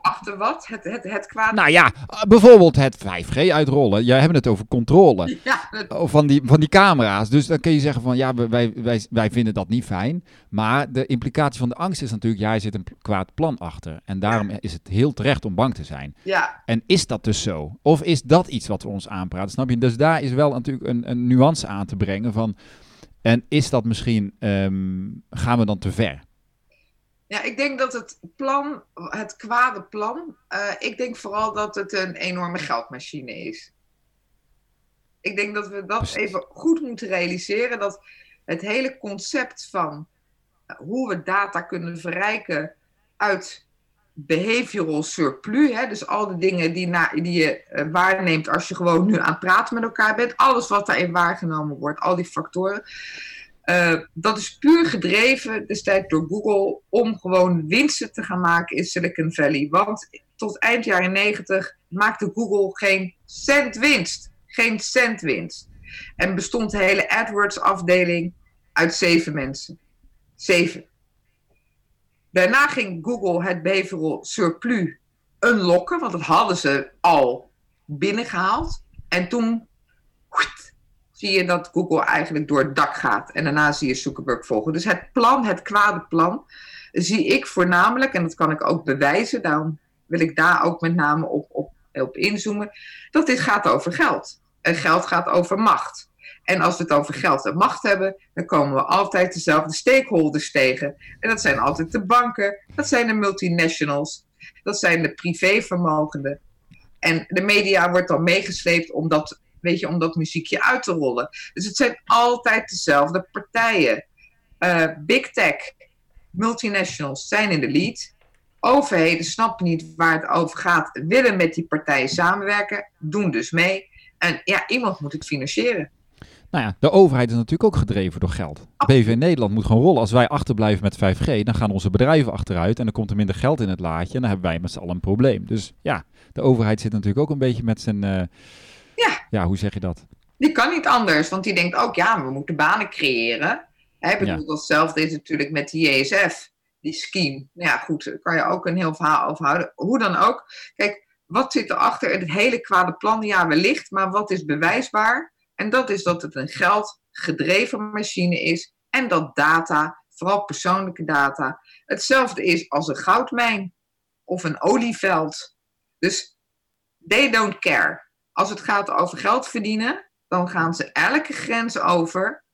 Achter wat? Het, het, het kwaad...
Nou ja, bijvoorbeeld het 5G uitrollen. Jij hebt het over controle ja, van, die, van die camera's. Dus dan kun je zeggen van ja, wij, wij, wij vinden dat niet fijn. Maar de implicatie van de angst is natuurlijk, jij zit een kwaad plan achter. En daarom is het heel terecht om bang te zijn.
Ja.
En is dat dus zo? Of is dat iets wat we ons aanpraten? Snap je? Dus daar is wel natuurlijk een, een nuance aan te brengen van... En is dat misschien, um, gaan we dan te ver?
Ja, ik denk dat het plan, het kwade plan, uh, ik denk vooral dat het een enorme geldmachine is. Ik denk dat we dat even goed moeten realiseren. Dat het hele concept van uh, hoe we data kunnen verrijken uit behavioral surplus, hè, dus al de dingen die, na, die je uh, waarneemt als je gewoon nu aan het praten met elkaar bent, alles wat daarin waargenomen wordt, al die factoren uh, dat is puur gedreven destijds door Google om gewoon winsten te gaan maken in Silicon Valley. Want tot eind jaren 90 maakte Google geen cent winst. Geen cent winst. En bestond de hele AdWords-afdeling uit zeven mensen. Zeven. Daarna ging Google het behavioral surplus unlocken, want dat hadden ze al binnengehaald. En toen zie je dat Google eigenlijk door het dak gaat. En daarna zie je Zuckerberg volgen. Dus het plan, het kwade plan, zie ik voornamelijk, en dat kan ik ook bewijzen, daarom wil ik daar ook met name op, op, inzoomen, dat dit gaat over geld. En geld gaat over macht. En als we het over geld en macht hebben, dan komen we altijd dezelfde stakeholders tegen. En dat zijn altijd de banken, dat zijn de multinationals, dat zijn de privévermogenden. En de media wordt dan meegesleept om dat weet je, om dat muziekje uit te rollen. Dus het zijn altijd dezelfde partijen. Uh, big tech, multinationals zijn in de lead. Overheden snappen niet waar het over gaat, willen met die partijen samenwerken, doen dus mee. En ja, iemand moet het financieren.
Nou ja, de overheid is natuurlijk ook gedreven door geld. BV Nederland moet gewoon rollen. Als wij achterblijven met 5G, dan gaan onze bedrijven achteruit en dan komt er minder geld in het laadje en dan hebben wij met z'n allen een probleem. Dus ja, de overheid zit natuurlijk ook een beetje met zijn, uh,
ja.
Hoe zeg je dat?
Die kan niet anders, want die denkt ook, ja, we moeten banen creëren. Hè, bedoel, ja. Hetzelfde is natuurlijk met de JSF, die scheme. Nou ja, goed, daar kan je ook een heel verhaal over houden. Hoe dan ook. Kijk, wat zit erachter het hele kwade plan? Ja, wellicht, maar wat is bewijsbaar? En dat is dat het een geldgedreven machine is en dat data, vooral persoonlijke data, hetzelfde is als een goudmijn of een olieveld. Dus they don't care. Als het gaat over geld verdienen, dan gaan ze elke grens over.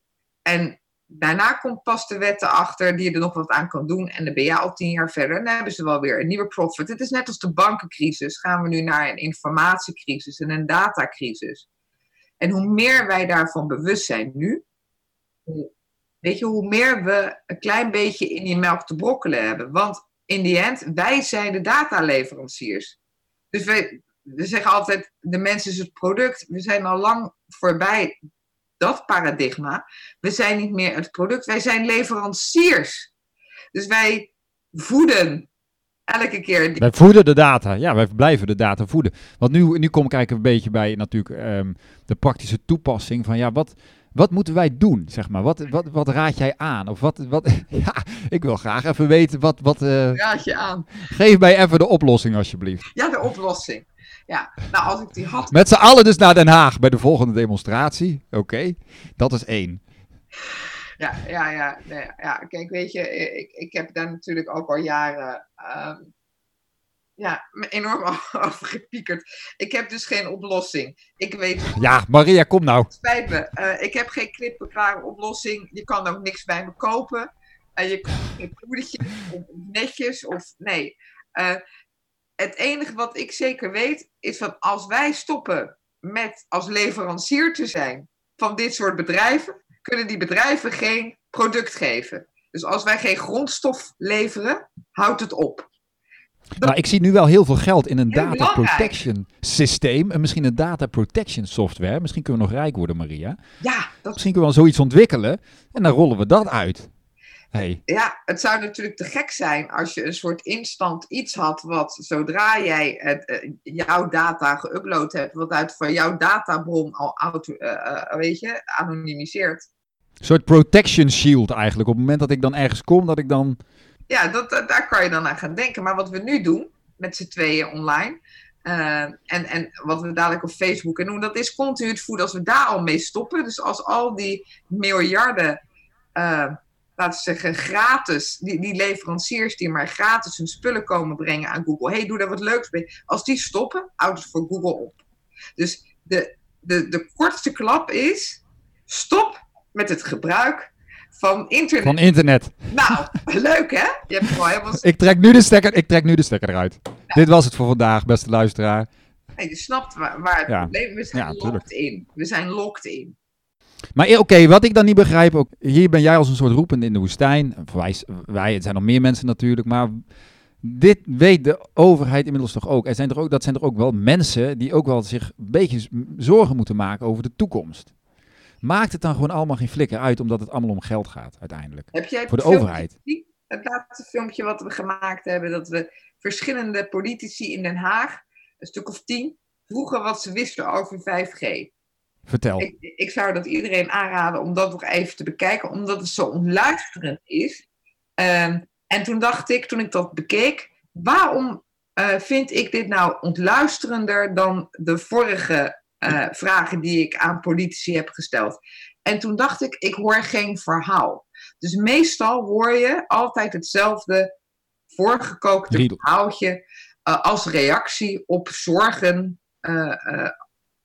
En daarna komt pas de wet erachter die je er nog wat aan kan doen. En dan ben je al tien jaar verder. Dan hebben ze wel weer een nieuwe profit. Het is net als de bankencrisis. Gaan we nu naar een informatiecrisis en een datacrisis. En hoe meer wij daarvan bewust zijn nu, weet je, hoe meer we een klein beetje in die melk te brokkelen hebben. Want in die end, wij zijn de dataleveranciers. Dus we, we zeggen altijd, de mens is het product. We zijn al lang voorbij dat paradigma. We zijn niet meer het product, wij zijn leveranciers. Dus wij voeden elke keer.
Wij voeden de data, ja, wij blijven de data voeden. Want nu, nu kom ik eigenlijk een beetje bij natuurlijk um, de praktische toepassing van ja, wat, wat moeten wij doen, zeg maar? Wat, wat, wat raad jij aan? Of wat, wat, ja, ik wil graag even weten wat... wat uh,
raad je aan?
Geef mij even de oplossing alsjeblieft.
Ja, de oplossing. Ja, nou als ik die had...
Met z'n allen dus naar Den Haag bij de volgende demonstratie. Oké, dat is één.
Ja, ja, ja, nee, ja. Kijk, weet je, ik, ik heb daar natuurlijk ook al jaren um, ja, enorm over gepiekerd. Ik heb dus geen oplossing. Ik weet...
Ja, Maria, kom nou.
Spijt me. Uh, ik heb geen klippenklare oplossing. Je kan ook niks bij me kopen. Uh, je kan geen poedertje of netjes of... Nee. Uh, het enige wat ik zeker weet is dat als wij stoppen met als leverancier te zijn van dit soort bedrijven, kunnen die bedrijven geen product geven. Dus als wij geen grondstof leveren, houdt het op.
Nou, ik zie nu wel heel veel geld in een data protection systeem. En misschien een data protection software. Misschien kunnen we nog rijk worden, Maria.
Ja.
Dat... Misschien kunnen we wel zoiets ontwikkelen. En dan rollen we dat uit. Hey.
Ja, het zou natuurlijk te gek zijn als je een soort instant iets had wat zodra jij het, uh, jouw data geüpload hebt, wat uit van jouw databron al auto, uh, weet je, anonimiseert.
Een soort protection shield eigenlijk. Op het moment dat ik dan ergens kom, dat ik dan...
Ja, dat, dat daar kan je dan aan gaan denken. Maar wat we nu doen, met z'n tweeën online, en, en wat we dadelijk op Facebook en doen, dat is continu het voeden als we daar al mee stoppen. Dus als al die miljarden laten we zeggen, gratis, die, die leveranciers die maar gratis hun spullen komen brengen aan Google. hey, doe daar wat leuks mee. Als die stoppen, houdt het voor Google op. Dus de, de, de kortste klap is, stop met het gebruik van internet.
Van internet.
Nou, leuk hè? Je hebt gewoon helemaal...
ik, trek nu de stekker, ik trek nu de stekker eruit. Dit was het voor vandaag, beste luisteraar.
Hey, je snapt waar, waar het probleem is. We zijn ja, locked in. We zijn locked in.
Maar oké, wat ik dan niet begrijp, ook, hier ben jij als een soort roepende in de woestijn. Wij, wij, het zijn nog meer mensen natuurlijk, maar dit weet de overheid inmiddels toch ook. Er zijn er ook. Dat zijn er ook wel mensen die ook wel zich een beetje zorgen moeten maken over de toekomst. Maakt het dan gewoon allemaal geen flikker uit, omdat het allemaal om geld gaat uiteindelijk.
Heb jij
voor de overheid?
Het laatste filmpje wat we gemaakt hebben, dat we verschillende politici in Den Haag, een stuk of tien, vroegen wat ze wisten over 5G.
Vertel.
Ik, ik, zou dat iedereen aanraden om dat nog even te bekijken, omdat het zo onluisterend is. Um, en toen dacht ik, toen ik dat bekeek, waarom uh, vind ik dit nou ontluisterender dan de vorige uh, vragen die ik aan politici heb gesteld? En toen dacht ik, ik hoor geen verhaal. Dus meestal hoor je altijd hetzelfde voorgekookte Riedel. verhaaltje uh, als reactie op zorgen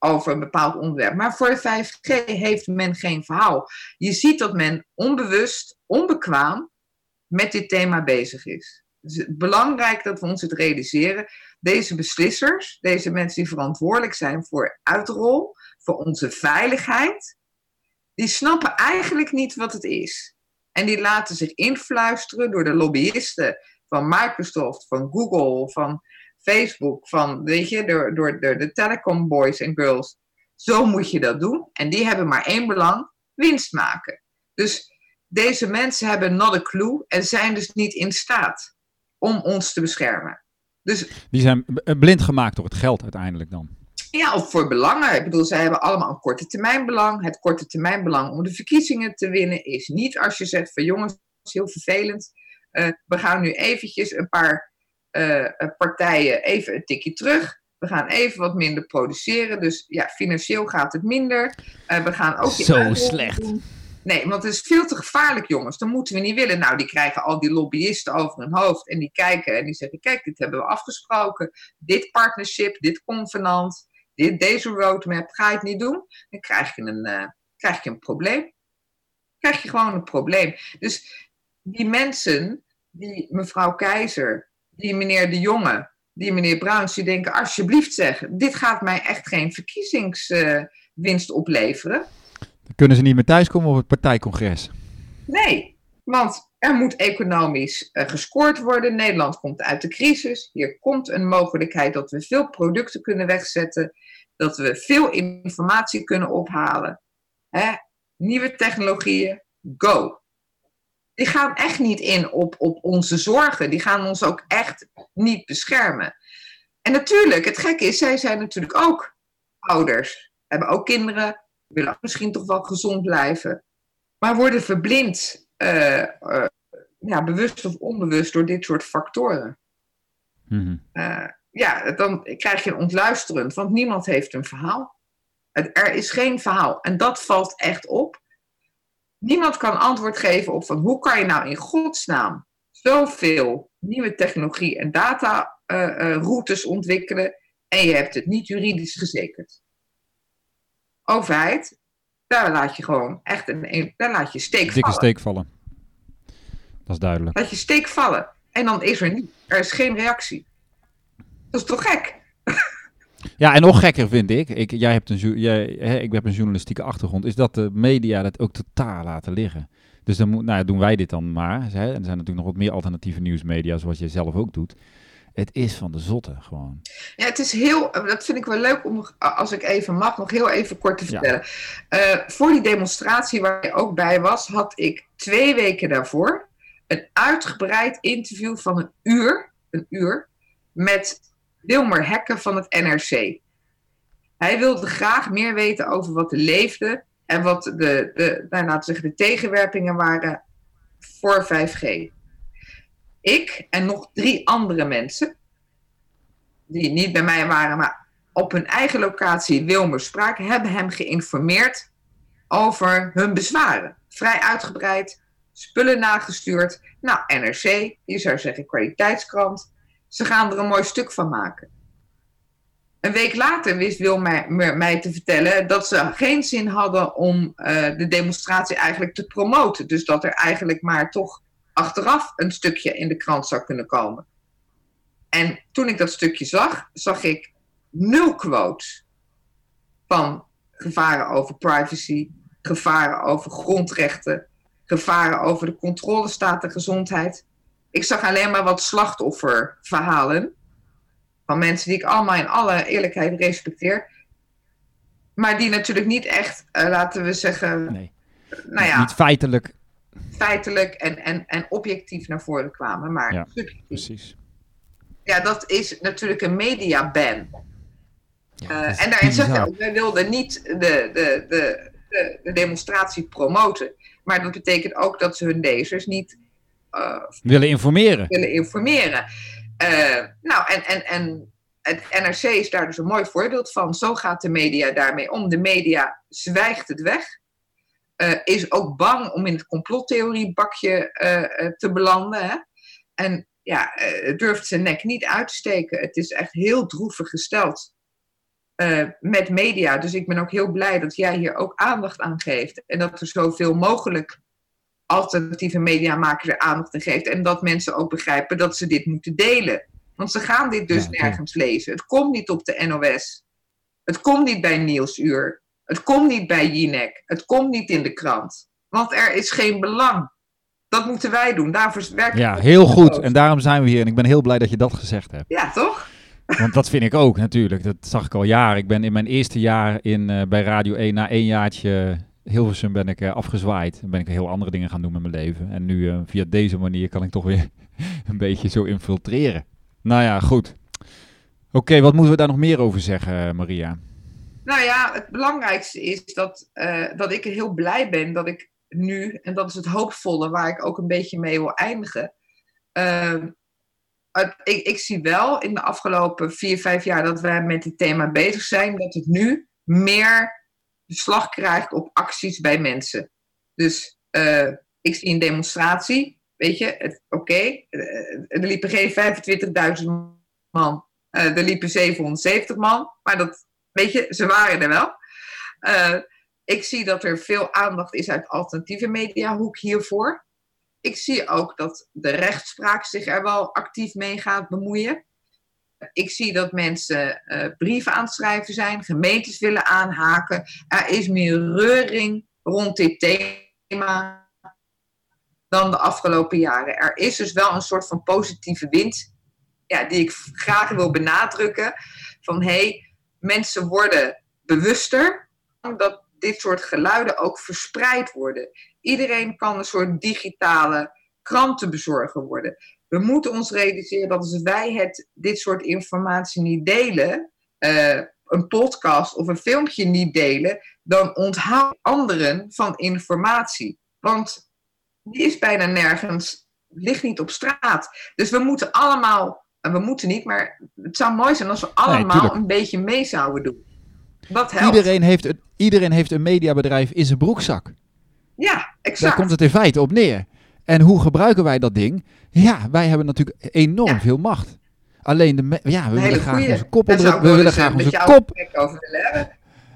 over een bepaald onderwerp. Maar voor 5G heeft men geen verhaal. Je ziet dat men onbewust, onbekwaam met dit thema bezig is. Het is belangrijk dat we ons het realiseren. Deze beslissers, deze mensen die verantwoordelijk zijn voor uitrol, voor onze veiligheid, die snappen eigenlijk niet wat het is. En die laten zich influisteren door de lobbyisten van Microsoft, van Google, van Facebook, van, weet je, door, door, door de telecom boys en girls. Zo moet je dat doen. En die hebben maar één belang: winst maken. Dus deze mensen hebben not a clue en zijn dus niet in staat om ons te beschermen. Dus,
die zijn blind gemaakt door het geld uiteindelijk dan.
Ja, of voor belangen. Ik bedoel, zij hebben allemaal een korte termijn belang. Het korte termijn belang om de verkiezingen te winnen is niet als je zegt van jongens, dat is heel vervelend. Uh, we gaan nu eventjes een paar uh, partijen even een tikje terug. We gaan even wat minder produceren. Dus ja, financieel gaat het minder. Uh, we gaan ook.
Zo slecht. Doen.
Nee, want het is veel te gevaarlijk, jongens. Dat moeten we niet willen. Nou, die krijgen al die lobbyisten over hun hoofd. En die kijken en die zeggen: Kijk, dit hebben we afgesproken. Dit partnership, dit convenant, dit, deze roadmap. Ga je het niet doen? Dan krijg je een, uh, krijg je een probleem. krijg je gewoon een probleem. Dus die mensen, die mevrouw Keizer, die meneer De Jonge, die meneer Bruins, die denken: Alsjeblieft zeg, dit gaat mij echt geen verkiezingswinst opleveren.
Dan kunnen ze niet meer thuiskomen op het partijcongres.
Nee, want er moet economisch uh, gescoord worden. Nederland komt uit de crisis. Hier komt een mogelijkheid dat we veel producten kunnen wegzetten. Dat we veel informatie kunnen ophalen. Hè? Nieuwe technologieën, go. Die gaan echt niet in op, op onze zorgen. Die gaan ons ook echt niet beschermen. En natuurlijk, het gekke is, zij zijn natuurlijk ook ouders. Hebben ook kinderen, willen misschien toch wel gezond blijven. Maar worden verblind, uh, uh, ja, bewust of onbewust, door dit soort factoren. Mm uh, ja, dan krijg je een ontluisterend, want niemand heeft een verhaal. Er is geen verhaal. En dat valt echt op. Niemand kan antwoord geven op van hoe kan je nou in godsnaam zoveel nieuwe technologie en data routes ontwikkelen en je hebt het niet juridisch gezekerd overheid, daar laat je gewoon echt een, daar laat je steek
Dikke vallen. steek vallen. Dat is duidelijk.
Laat je steek vallen. En dan is er niet, er is geen reactie. Dat is toch gek?
Ja, en nog gekker vind ik, ik jij hebt een, jij, hè, ik heb een journalistieke achtergrond, is dat de media dat ook totaal laten liggen. Dus dan moet, nou, doen wij dit dan maar. Hè? En er zijn natuurlijk nog wat meer alternatieve nieuwsmedia, zoals jij zelf ook doet. Het is van de zotte gewoon.
Ja, het is heel, dat vind ik wel leuk om, als ik even mag, nog heel even kort te vertellen. Ja. Uh, voor die demonstratie waar je ook bij was, had ik twee weken daarvoor een uitgebreid interview van een uur, een uur, met Wilmer Hekken van het NRC. Hij wilde graag meer weten over wat er leefde en wat de, de, nou, zeggen, de tegenwerpingen waren voor 5G ik en nog drie andere mensen, die niet bij mij waren, maar op hun eigen locatie Wilmer spraken, hebben hem geïnformeerd over hun bezwaren. Vrij uitgebreid, spullen nagestuurd. Nou, NRC, je zou zeggen kwaliteitskrant. Ze gaan er een mooi stuk van maken. Een week later wist Wilmer mij te vertellen dat ze geen zin hadden om uh, de demonstratie eigenlijk te promoten. Dus dat er eigenlijk maar toch achteraf een stukje in de krant zou kunnen komen. En toen ik dat stukje zag, zag ik nul quotes van gevaren over privacy, gevaren over grondrechten, gevaren over de controlestaat en gezondheid. Ik zag alleen maar wat slachtofferverhalen van mensen die ik allemaal in alle eerlijkheid respecteer. Maar die natuurlijk niet echt, uh, laten we zeggen. Nee.
Nou ja, niet feitelijk
feitelijk en, en, en objectief naar voren kwamen, maar
ja, subjectief. Precies.
Ja, dat is natuurlijk een mediaban. Ja, uh, en daarin hij ook, wij wilden niet de, de, de, de, de demonstratie promoten. Maar dat betekent ook dat ze hun lezers niet
willen informeren.
Willen informeren. Uh, nou, en, en, en het NRC is daar dus een mooi voorbeeld van. Zo gaat de media daarmee om. De media zwijgt het weg. Uh, is ook bang om in het complottheoriebakje te belanden. Hè? En ja, durft zijn nek niet uit te steken. Het is echt heel droevig gesteld met media. Dus ik ben ook heel blij dat jij hier ook aandacht aan geeft. En dat er zoveel mogelijk alternatieve mediamakers er aandacht aan geeft. En dat mensen ook begrijpen dat ze dit moeten delen. Want ze gaan dit dus ja, nergens lezen. Het komt niet op de NOS. Het komt niet bij Nieuwsuur. Het komt niet bij Jinek. Het komt niet in de krant. Want er is geen belang. Dat moeten wij doen. Daarvoor werken
Ja, heel goed. En daarom zijn we hier. En ik ben heel blij dat je dat gezegd hebt.
Ja, toch?
Want dat vind ik ook natuurlijk. Dat zag ik al jaren. Ik ben in mijn eerste jaar in, uh, bij Radio 1 na één jaartje Hilversum ben ik uh, afgezwaaid. Dan ben ik heel andere dingen gaan doen met mijn leven. En nu uh, via deze manier kan ik toch weer een beetje zo infiltreren. Nou ja, goed. Oké, wat moeten we daar nog meer over zeggen, Maria?
Nou ja, het belangrijkste is dat, uh, dat ik heel blij ben dat ik nu, en dat is het hoopvolle waar ik ook een beetje mee wil eindigen. Uh, ik, ik, zie wel in de afgelopen vier, vijf jaar dat wij met dit thema bezig zijn, dat het nu meer slag krijgt op acties bij mensen. Dus uh, ik zie een demonstratie, weet je, oké, okay, er liepen geen 25.000 man, er liepen 770 man, maar dat Weet je, ze waren er wel. Ik zie dat er veel aandacht is uit alternatieve mediahoek hiervoor. Ik zie ook dat de rechtspraak zich er wel actief mee gaat bemoeien. Ik zie dat mensen uh, brieven aan het schrijven zijn, gemeentes willen aanhaken. Er is meer reuring rond dit thema dan de afgelopen jaren. Er is dus wel een soort van positieve wind ja, die ik graag wil benadrukken. Van hé, hey, mensen worden bewuster dat dit soort geluiden ook verspreid worden. Iedereen kan een soort digitale krantenbezorger worden. We moeten ons realiseren dat als wij het, dit soort informatie niet delen, uh, een podcast of een filmpje niet delen, dan onthouden anderen van informatie. Want die is bijna nergens, ligt niet op straat. Dus we moeten allemaal we moeten niet, maar het zou mooi zijn als we allemaal een beetje mee zouden doen. Dat helpt.
Iedereen heeft, een, iedereen heeft een mediabedrijf in zijn broekzak.
Ja, exact.
Daar komt het in feite op neer. En hoe gebruiken wij dat ding? Ja, wij hebben natuurlijk enorm veel macht. Alleen de ja, we willen graag onze kop onder het, we willen graag onze kop.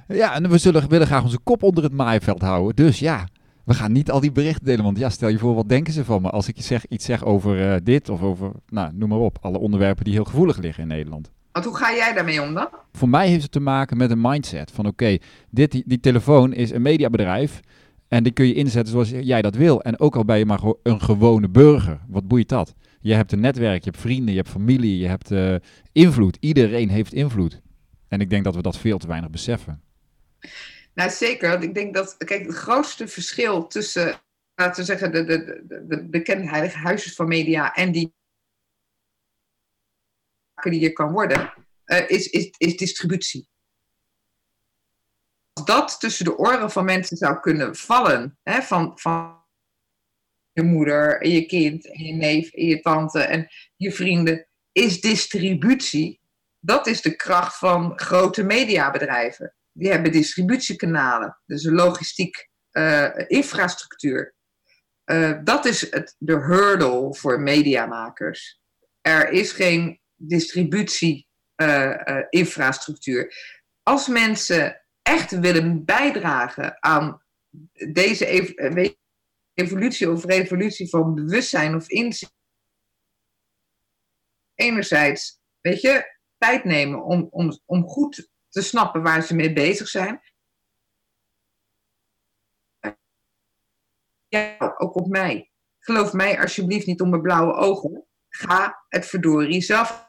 Ja, en we zullen, willen graag onze kop onder het maaiveld houden. Dus ja, we gaan niet al die berichten delen. Want ja, stel je voor, wat denken ze van me als ik zeg, iets zeg over uh, dit of over, nou, noem maar op. Alle onderwerpen die heel gevoelig liggen in Nederland.
Want hoe ga jij daarmee om dan?
Voor mij heeft het te maken met een mindset. Van oké, dit die, die telefoon is een mediabedrijf. En die kun je inzetten zoals jij dat wil. En ook al ben je maar een gewone burger. Wat boeit dat? Je hebt een netwerk, je hebt vrienden, je hebt familie, je hebt uh, invloed. Iedereen heeft invloed. En ik denk dat we dat veel te weinig beseffen.
Nou, zeker. Want ik denk dat, kijk, het grootste verschil tussen, laten we zeggen, de, de, de, de van media en die die je kan worden, uh, is, is, is distributie. Dat tussen de oren van mensen zou kunnen vallen, hè, van, van je moeder en je kind en je neef en je tante en je vrienden, is distributie. Dat is de kracht van grote mediabedrijven die hebben distributiekanalen, dus een logistiek uh, infrastructuur. Uh, dat is het, de hurdle voor mediamakers. Er is geen distributieinfrastructuur. Uh, Als mensen echt willen bijdragen aan deze ev evolutie of revolutie van bewustzijn of inzicht, enerzijds, weet je, tijd nemen om, om, om goed te snappen waar ze mee bezig zijn. Ja, ook op mij. Geloof mij alsjeblieft niet om mijn blauwe ogen. Ga het verdorie zelf.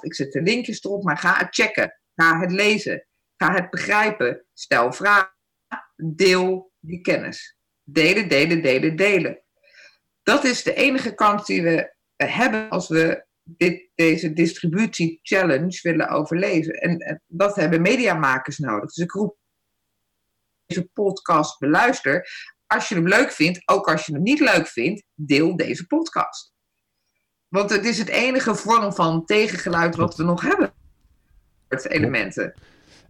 Ik zet de linkjes erop, maar ga het checken. Ga het lezen. Ga het begrijpen. Stel vragen. Deel die kennis. Delen, delen, delen, delen. Dat is de enige kans die we hebben als we dit, deze distributie challenge willen overleven. En, en, dat hebben mediamakers nodig. Dus ik roep deze podcast beluister. Als je hem leuk vindt, ook als je hem niet leuk vindt, deel deze podcast. Want het is het enige vorm van tegengeluid wat we nog hebben. Het elementen.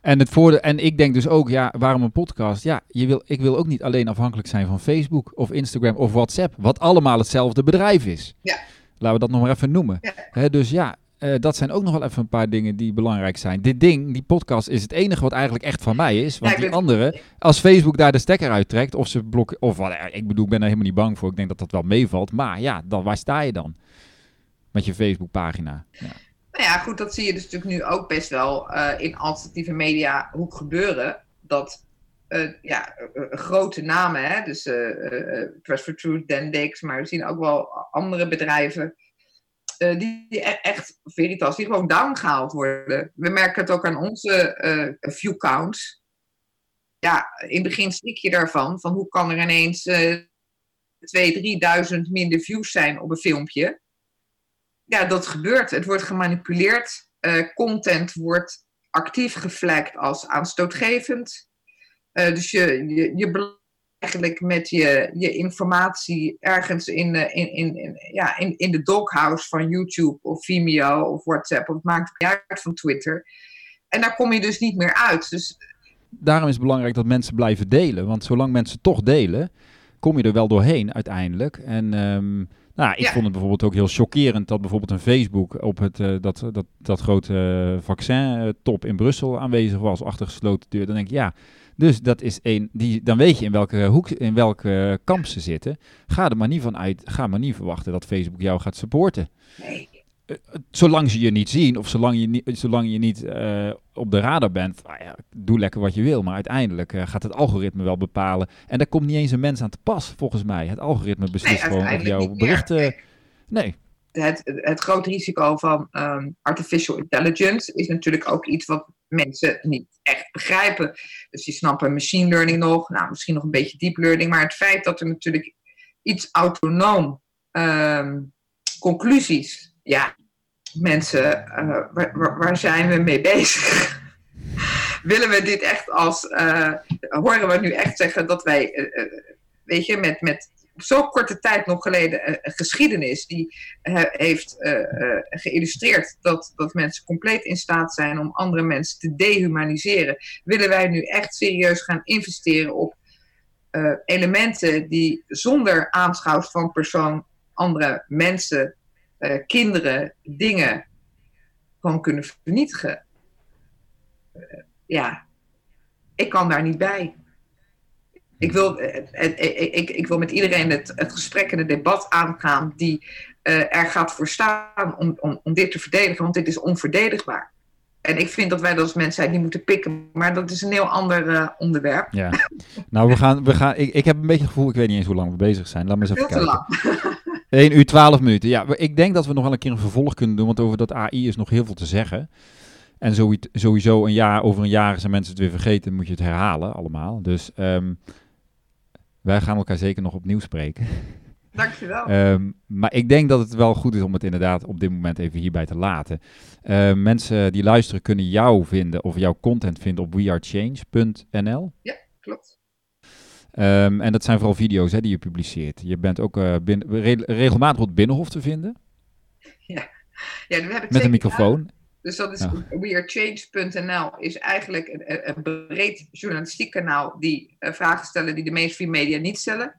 En, het voordeel, en ik denk dus ook, ja, waarom een podcast? Ja, je wil, ik wil ook niet alleen afhankelijk zijn van Facebook of Instagram of WhatsApp, wat allemaal hetzelfde bedrijf is.
Ja.
Laten we dat nog maar even noemen. dus ja, uh, dat zijn ook nog wel even een paar dingen die belangrijk zijn. Dit ding, die podcast, is het enige wat eigenlijk echt van mij is. Want ja, die andere, als Facebook daar de stekker uittrekt, of ze blokken, of wat, ik bedoel, ik ben er helemaal niet bang voor. Ik denk dat dat wel meevalt. Maar ja, dan, waar sta je dan? Met je Facebookpagina. Ja.
Nou ja, goed, dat zie je dus natuurlijk nu ook best wel uh, in alternatieve media hoe gebeuren. Dat uh, ja, grote namen, hè? dus Press for Truth, Dendix, maar we zien ook wel andere bedrijven die, die, e-, echt, Veritas, die gewoon downgehaald worden. We merken het ook aan onze uh, view counts. Ja, in het begin schrik je daarvan, van hoe kan er ineens uh, 2.000, 3.000 minder views zijn op een filmpje. Ja, dat gebeurt. Het wordt gemanipuleerd content wordt actief geflagd als aanstootgevend. dus je, je, je eigenlijk met je, je informatie ergens in, in, in, in, ja, in, in de doghouse van YouTube of Vimeo of WhatsApp of het maakt niet uit van Twitter. En daar kom je dus niet meer uit. Dus...
Daarom is het belangrijk dat mensen blijven delen. Want zolang mensen toch delen, kom je er wel doorheen uiteindelijk. En um, nou, ik vond het bijvoorbeeld ook heel chockerend dat bijvoorbeeld een Facebook op het, uh, dat, dat, dat grote vaccin-top in Brussel aanwezig was achter gesloten deur. Dan denk ik, ja, dus dat is één, die, dan weet je in welke hoek, in welke kamp ze zitten. Ga er maar niet van uit, ga maar niet verwachten dat Facebook jou gaat supporten. Nee. Uh, zolang ze je niet zien of zolang je niet, zolang je niet uh, op de radar bent, nou ja, doe lekker wat je wil. Maar uiteindelijk uh, gaat het algoritme wel bepalen. En daar komt niet eens een mens aan te pas, volgens mij. Het algoritme beslist nee, gewoon of jouw berichten. Nee.
Het, het grote risico van um, artificial intelligence is natuurlijk ook iets wat mensen niet echt begrijpen. Dus die snappen machine learning nog, nou, misschien nog een beetje deep learning, maar het feit dat er natuurlijk iets autonoom um, conclusies, ja, mensen, uh, waar, waar, zijn we mee bezig? Willen we dit echt als, uh, horen we nu echt zeggen dat wij, uh, weet je, met, met zo korte tijd nog geleden geschiedenis die heeft geïllustreerd dat, dat mensen compleet in staat zijn om andere mensen te dehumaniseren. Willen wij nu echt serieus gaan investeren op elementen die zonder aanschouw van persoon andere mensen, kinderen, dingen gewoon kunnen vernietigen? ja, ik kan daar niet bij. Ik wil, eh, eh, eh, ik, ik wil met iedereen het, het gesprek en het debat aangaan die uh, er gaat voor staan om, om, om dit te verdedigen, want dit is onverdedigbaar. En ik vind dat wij als mensen niet moeten pikken, maar dat is een heel ander uh, onderwerp.
Ja. Nou, we gaan, we gaan, ik, ik heb een beetje het gevoel, ik weet niet eens hoe lang we bezig zijn. Laat me eens even kijken. 1 uur 12 minuten. Ja, ik denk dat we nog wel een keer een vervolg kunnen doen, want over dat AI is nog heel veel te zeggen. En sowieso een jaar, over een jaar zijn mensen het weer vergeten, moet je het herhalen allemaal. Dus um, wij gaan elkaar zeker nog opnieuw spreken.
Dankjewel.
Um, maar ik denk dat het wel goed is om het inderdaad op dit moment even hierbij te laten. Uh, mensen die luisteren kunnen jou vinden of jouw content vinden op wearechange.nl.
Ja, klopt.
Um, en dat zijn vooral video's hè, die je publiceert. Je bent ook uh, bin, re regelmatig op het Binnenhof te vinden.
Ja, ja heb ik
Met een microfoon.
Dus dat is ja. wearechange.nl is eigenlijk een, een, breed journalistiek kanaal die uh, vragen stellen die de mainstream media niet stellen.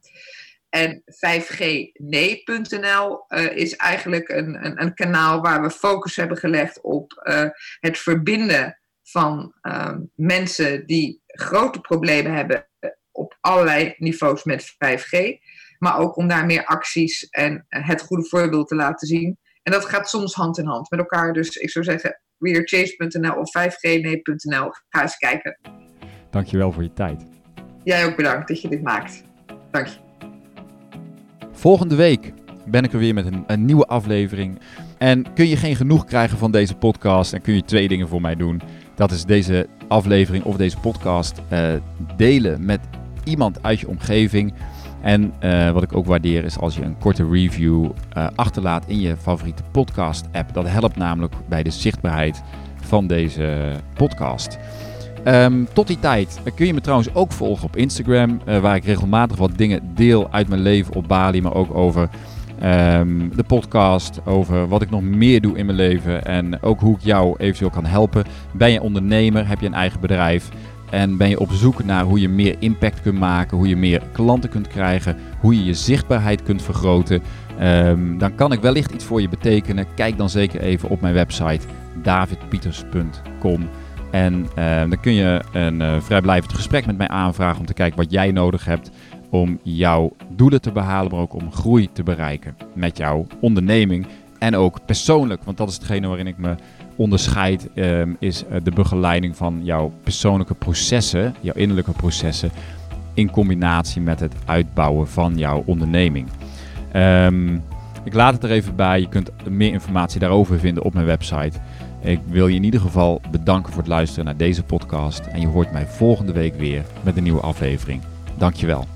En 5G-nee.nl uh, is eigenlijk een, een, een, kanaal waar we focus hebben gelegd op het verbinden van mensen die grote problemen hebben allerlei niveaus met 5G. Maar ook om daar meer acties en het goede voorbeeld te laten zien. En dat gaat soms hand in hand met elkaar. Dus ik zou zeggen, readerchase.nl of 5gnee.nl. Ga eens kijken.
Dankjewel voor je tijd.
Jij ook bedankt dat je dit maakt. Dank je.
Volgende week ben ik er weer met een, een, nieuwe aflevering. En kun je geen genoeg krijgen van deze podcast en kun je twee dingen voor mij doen. Dat is deze aflevering of deze podcast uh, delen met iemand uit je omgeving en uh, wat ik ook waardeer is als je een korte review uh, achterlaat in je favoriete podcast app. Dat helpt namelijk bij de zichtbaarheid van deze podcast. Um, tot die tijd kun je me trouwens ook volgen op Instagram, waar ik regelmatig wat dingen deel uit mijn leven op Bali, maar ook over um, de podcast, over wat ik nog meer doe in mijn leven en ook hoe ik jou eventueel kan helpen. Ben je ondernemer, heb je een eigen bedrijf? En ben je op zoek naar hoe je meer impact kunt maken, hoe je meer klanten kunt krijgen, hoe je je zichtbaarheid kunt vergroten, um, dan kan ik wellicht iets voor je betekenen. Kijk dan zeker even op mijn website davidpieters.com. En uh, dan kun je een uh, vrijblijvend gesprek met mij aanvragen om te kijken wat jij nodig hebt om jouw doelen te behalen, maar ook om groei te bereiken met jouw onderneming. En ook persoonlijk, want dat is hetgene waarin ik me onderscheidt, um, is eh, de begeleiding van jouw persoonlijke processen, jouw innerlijke processen, in combinatie met het uitbouwen van jouw onderneming. Um, ik laat het er even bij. Je kunt meer informatie daarover vinden op mijn website. Ik wil je in ieder geval bedanken voor het luisteren naar deze podcast. En je hoort mij volgende week weer met een nieuwe aflevering. Dankjewel.